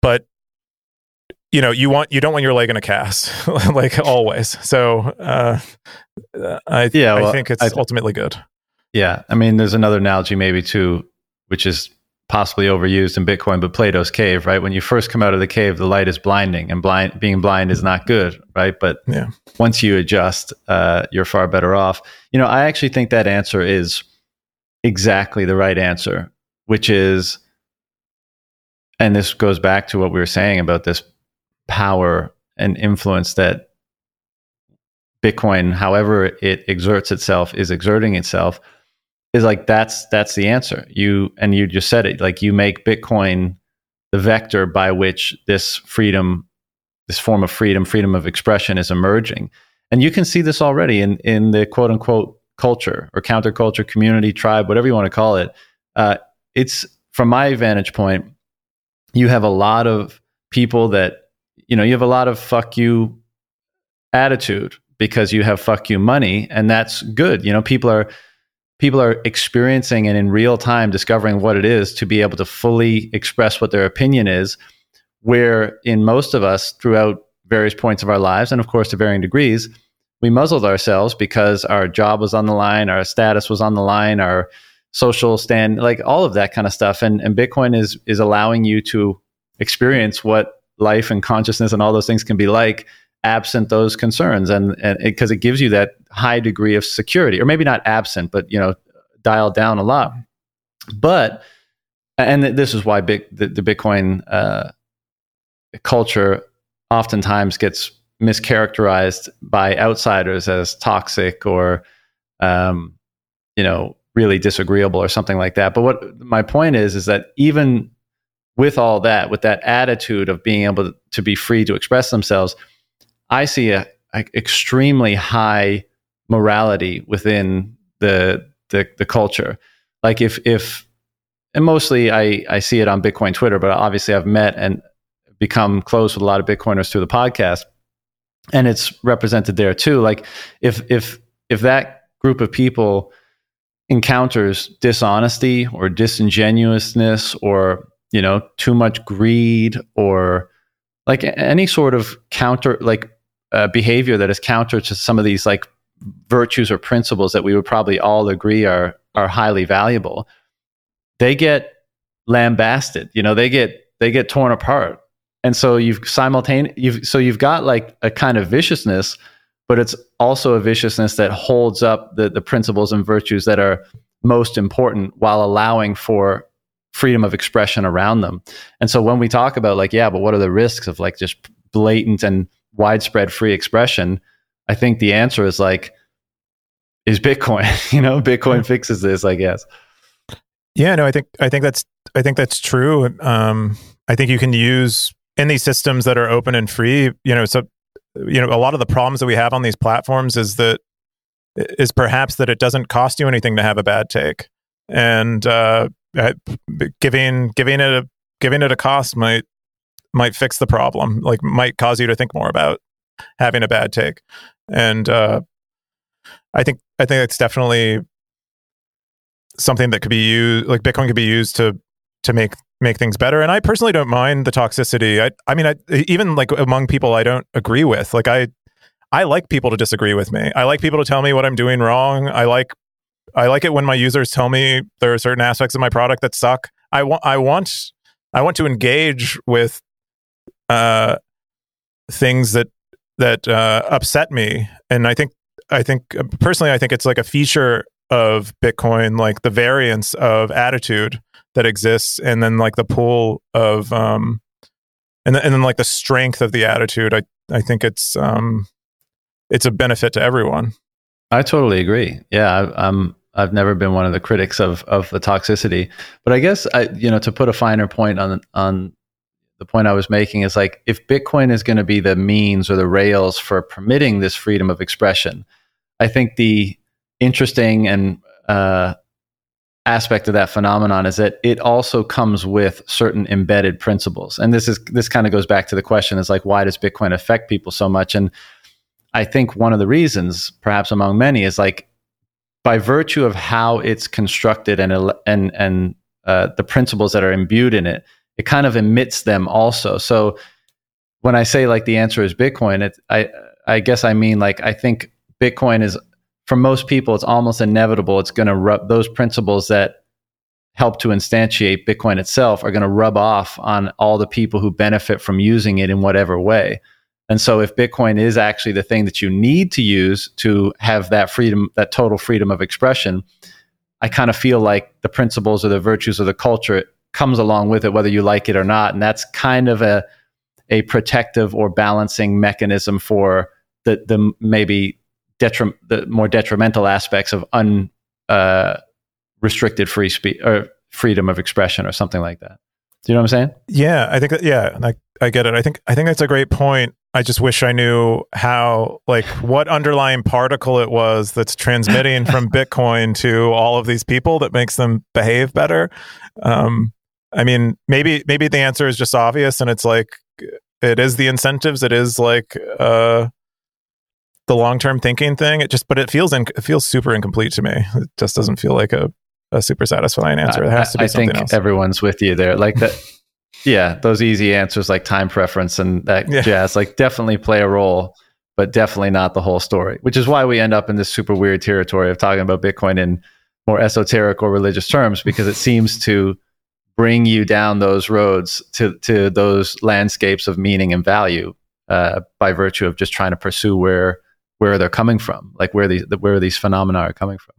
but you know you want you don't want your leg in a cast like always. So uh, i yeah well, i think it's I th- ultimately good. Yeah i mean there's another analogy maybe too which is possibly overused in bitcoin but plato's cave right? When you first come out of the cave the light is blinding and blind being blind is not good right? But yeah. once you adjust uh, you're far better off. You know i actually think that answer is exactly the right answer which is and this goes back to what we were saying about this power and influence that Bitcoin, however it exerts itself, is exerting itself, is like that's that's the answer. You and you just said it, like you make Bitcoin the vector by which this freedom this form of freedom, freedom of expression, is emerging, and you can see this already in in the quote unquote culture or counterculture community tribe, whatever you want to call it. Uh, it's from my vantage point, you have a lot of people that you know you have a lot of fuck you attitude because you have fuck you money and that's good. You know people are people are experiencing and in real time discovering what it is to be able to fully express what their opinion is where in most of us throughout various points of our lives and of course to varying degrees we muzzled ourselves because our job was on the line our status was on the line our social stand like all of that kind of stuff. And and bitcoin is is allowing you to experience what life and consciousness and all those things can be like absent those concerns. And and because it, it, gives you that high degree of security or maybe not absent but you know dialed down a lot. But and this is why big, the, the bitcoin uh, culture oftentimes gets mischaracterized by outsiders as toxic or um, you know really disagreeable or something like that but what my point is is that even with all that with that attitude of being able to be free to express themselves I see a, a extremely high morality within the, the the culture. Like if if and mostly I I see it on Bitcoin Twitter, but obviously I've met and become close with a lot of Bitcoiners through the podcast, and it's represented there too. Like if if if that group of people encounters dishonesty or disingenuousness or you know too much greed or like any sort of counter like uh, behavior that is counter to some of these like virtues or principles that we would probably all agree are are highly valuable they get lambasted you know they get they get torn apart. And so you've simultaneous you've so you've got like a kind of viciousness but it's also a viciousness that holds up the the principles and virtues that are most important while allowing for freedom of expression around them and so when we talk about like yeah but what are the risks of like just blatant and widespread free expression, I think the answer is like, is Bitcoin. you know, Bitcoin fixes this, I guess. Yeah, no, I think I think that's I think that's true. Um, I think you can use in these systems that are open and free. You know, so you know, a lot of the problems that we have on these platforms is that is perhaps that it doesn't cost you anything to have a bad take, and uh, giving giving it a giving it a cost might might fix the problem, like might cause you to think more about having a bad take. And uh, I think I think it's definitely something that could be used. Like Bitcoin could be used to to make make things better. And I personally don't mind the toxicity. I I mean, I, even like among people I don't agree with. Like I I like people to disagree with me. I like people to tell me what I'm doing wrong. I like I like it when my users tell me there are certain aspects of my product that suck. I want I want I want to engage with uh, things that that uh, upset me, and I think I think personally, I think it's like a feature of Bitcoin, like the variance of attitude that exists, and then like the pool of um, and and then like the strength of the attitude. I I think it's um, it's a benefit to everyone. I totally agree. Yeah, I, I'm. I've never been one of the critics of of the toxicity, but I guess I, you know, to put a finer point on on the point I was making is like if Bitcoin is going to be the means or the rails for permitting this freedom of expression, I think the interesting and uh, aspect of that phenomenon is that it also comes with certain embedded principles. And this is this kind of goes back to the question is like why does Bitcoin affect people so much? And I think one of the reasons, perhaps among many, is like by virtue of how it's constructed and and and uh, the principles that are imbued in it it kind of emits them also. So when I say like the answer is Bitcoin, it, I I guess I mean like I think Bitcoin is for most people it's almost inevitable. It's going to rub those principles that help to instantiate Bitcoin itself are going to rub off on all the people who benefit from using it in whatever way. And so if Bitcoin is actually the thing that you need to use to have that freedom, that total freedom of expression, I kind of feel like the principles or the virtues of the culture comes along with it, whether you like it or not. And that's kind of a a protective or balancing mechanism for the the maybe detrim- the more detrimental aspects of unrestricted uh, free speech or freedom of expression or something like that. Do you know what I'm saying? Yeah, I think that, yeah, I, I get it. I think I think that's a great point. I just wish I knew how like what underlying particle it was that's transmitting from Bitcoin to all of these people that makes them behave better. Um, I mean, maybe maybe the answer is just obvious, and it's like it is the incentives. It is like uh, the long term thinking thing. It just, but it feels in, it feels super incomplete to me. It just doesn't feel like a, a super satisfying answer. It has to be I something think else. everyone's with you there. Like that. yeah, those easy answers like time preference and that Yeah. jazz, like definitely play a role, but definitely not the whole story. Which is why we end up in this super weird territory of talking about Bitcoin in more esoteric or religious terms because it seems to bring you down those roads to to those landscapes of meaning and value uh, by virtue of just trying to pursue where where they're coming from, like where these where these phenomena are coming from.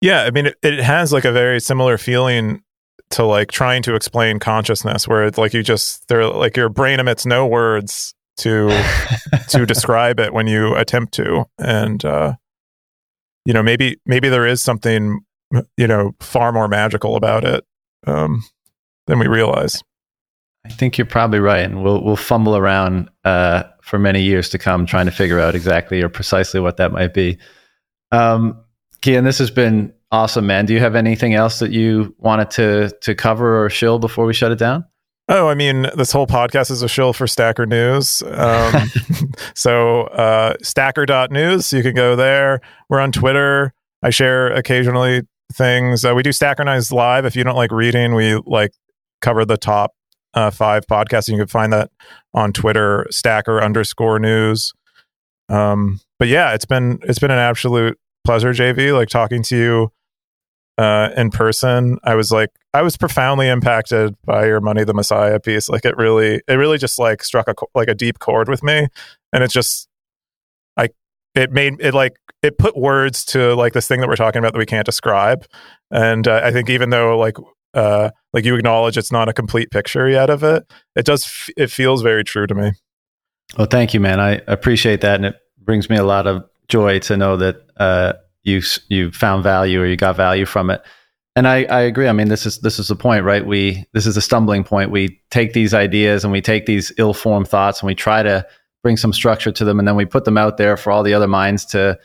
Yeah, I mean, it, it has like a very similar feeling to like trying to explain consciousness, where it's like you just they're like your brain emits no words to to describe it when you attempt to, and uh, you know maybe maybe there is something you know far more magical about it um, than we realize. I think you're probably right, and we'll we'll fumble around uh, for many years to come trying to figure out exactly or precisely what that might be. Um, Keyan, this has been awesome, man. Do you have anything else that you wanted to to cover or shill before we shut it down? Oh, I mean, this whole podcast is a shill for Stacker News. Um, so, uh, stacker.news, you can go there. We're on Twitter. I share occasionally things. Uh, we do Stacker live. If you don't like reading, we like cover the top uh, five podcasts. You can find that on Twitter, stacker underscore news. Um, but yeah, it's been it's been an absolute pleasure, JV. Like talking to you uh, in person. I was like, I was profoundly impacted by your "Money the Messiah" piece. Like it really, it really just like struck a like a deep chord with me, and it's just, I, it made it like it put words to like this thing that we're talking about that we can't describe, and uh, I think even though like uh like you acknowledge it's not a complete picture yet of it it does f- it feels very true to me Well, thank you, man. I appreciate that, and it brings me a lot of joy to know that uh, you you found value or you got value from it. And I, I agree. I mean, this is this is the point, right? We this is a stumbling point. We take these ideas and we take these ill-formed thoughts and we try to bring some structure to them, and then we put them out there for all the other minds to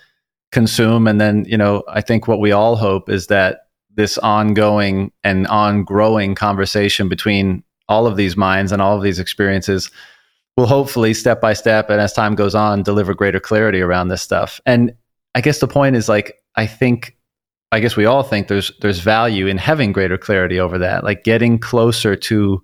consume. And then, you know, I think what we all hope is that this ongoing and on-growing conversation between all of these minds and all of these experiences will hopefully step by step and as time goes on deliver greater clarity around this stuff. And i guess the point is like i think i guess we all think there's there's value in having greater clarity over that like getting closer to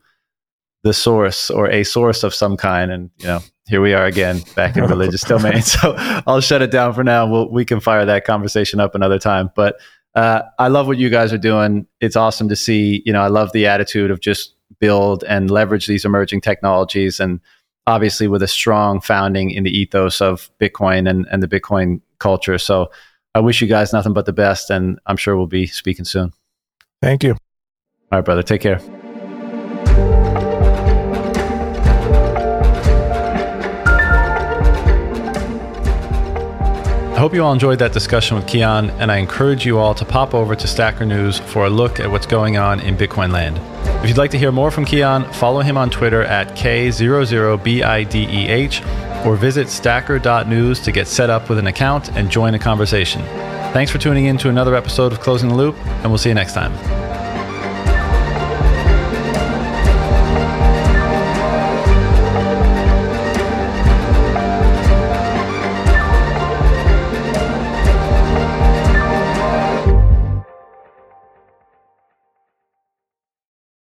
the source or a source of some kind. And you know here we are again back in religious domain. So i'll shut it down for now. We'll, we can fire that conversation up another time. But uh, i love what you guys are doing. It's awesome to see you know i love the attitude of just build and leverage these emerging technologies and obviously with a strong founding in the ethos of bitcoin and, and the bitcoin culture. So i wish you guys nothing but the best and i'm sure we'll be speaking soon. Thank you. All right brother. Take care hope you all enjoyed that discussion with Keyan, and I encourage you all to pop over to Stacker News for a look at what's going on in Bitcoin land. If you'd like to hear more from Keyan, follow him on Twitter at K00BIDEH or visit stacker.news to get set up with an account and join a conversation. Thanks for tuning in to another episode of Closing the Loop, and we'll see you next time.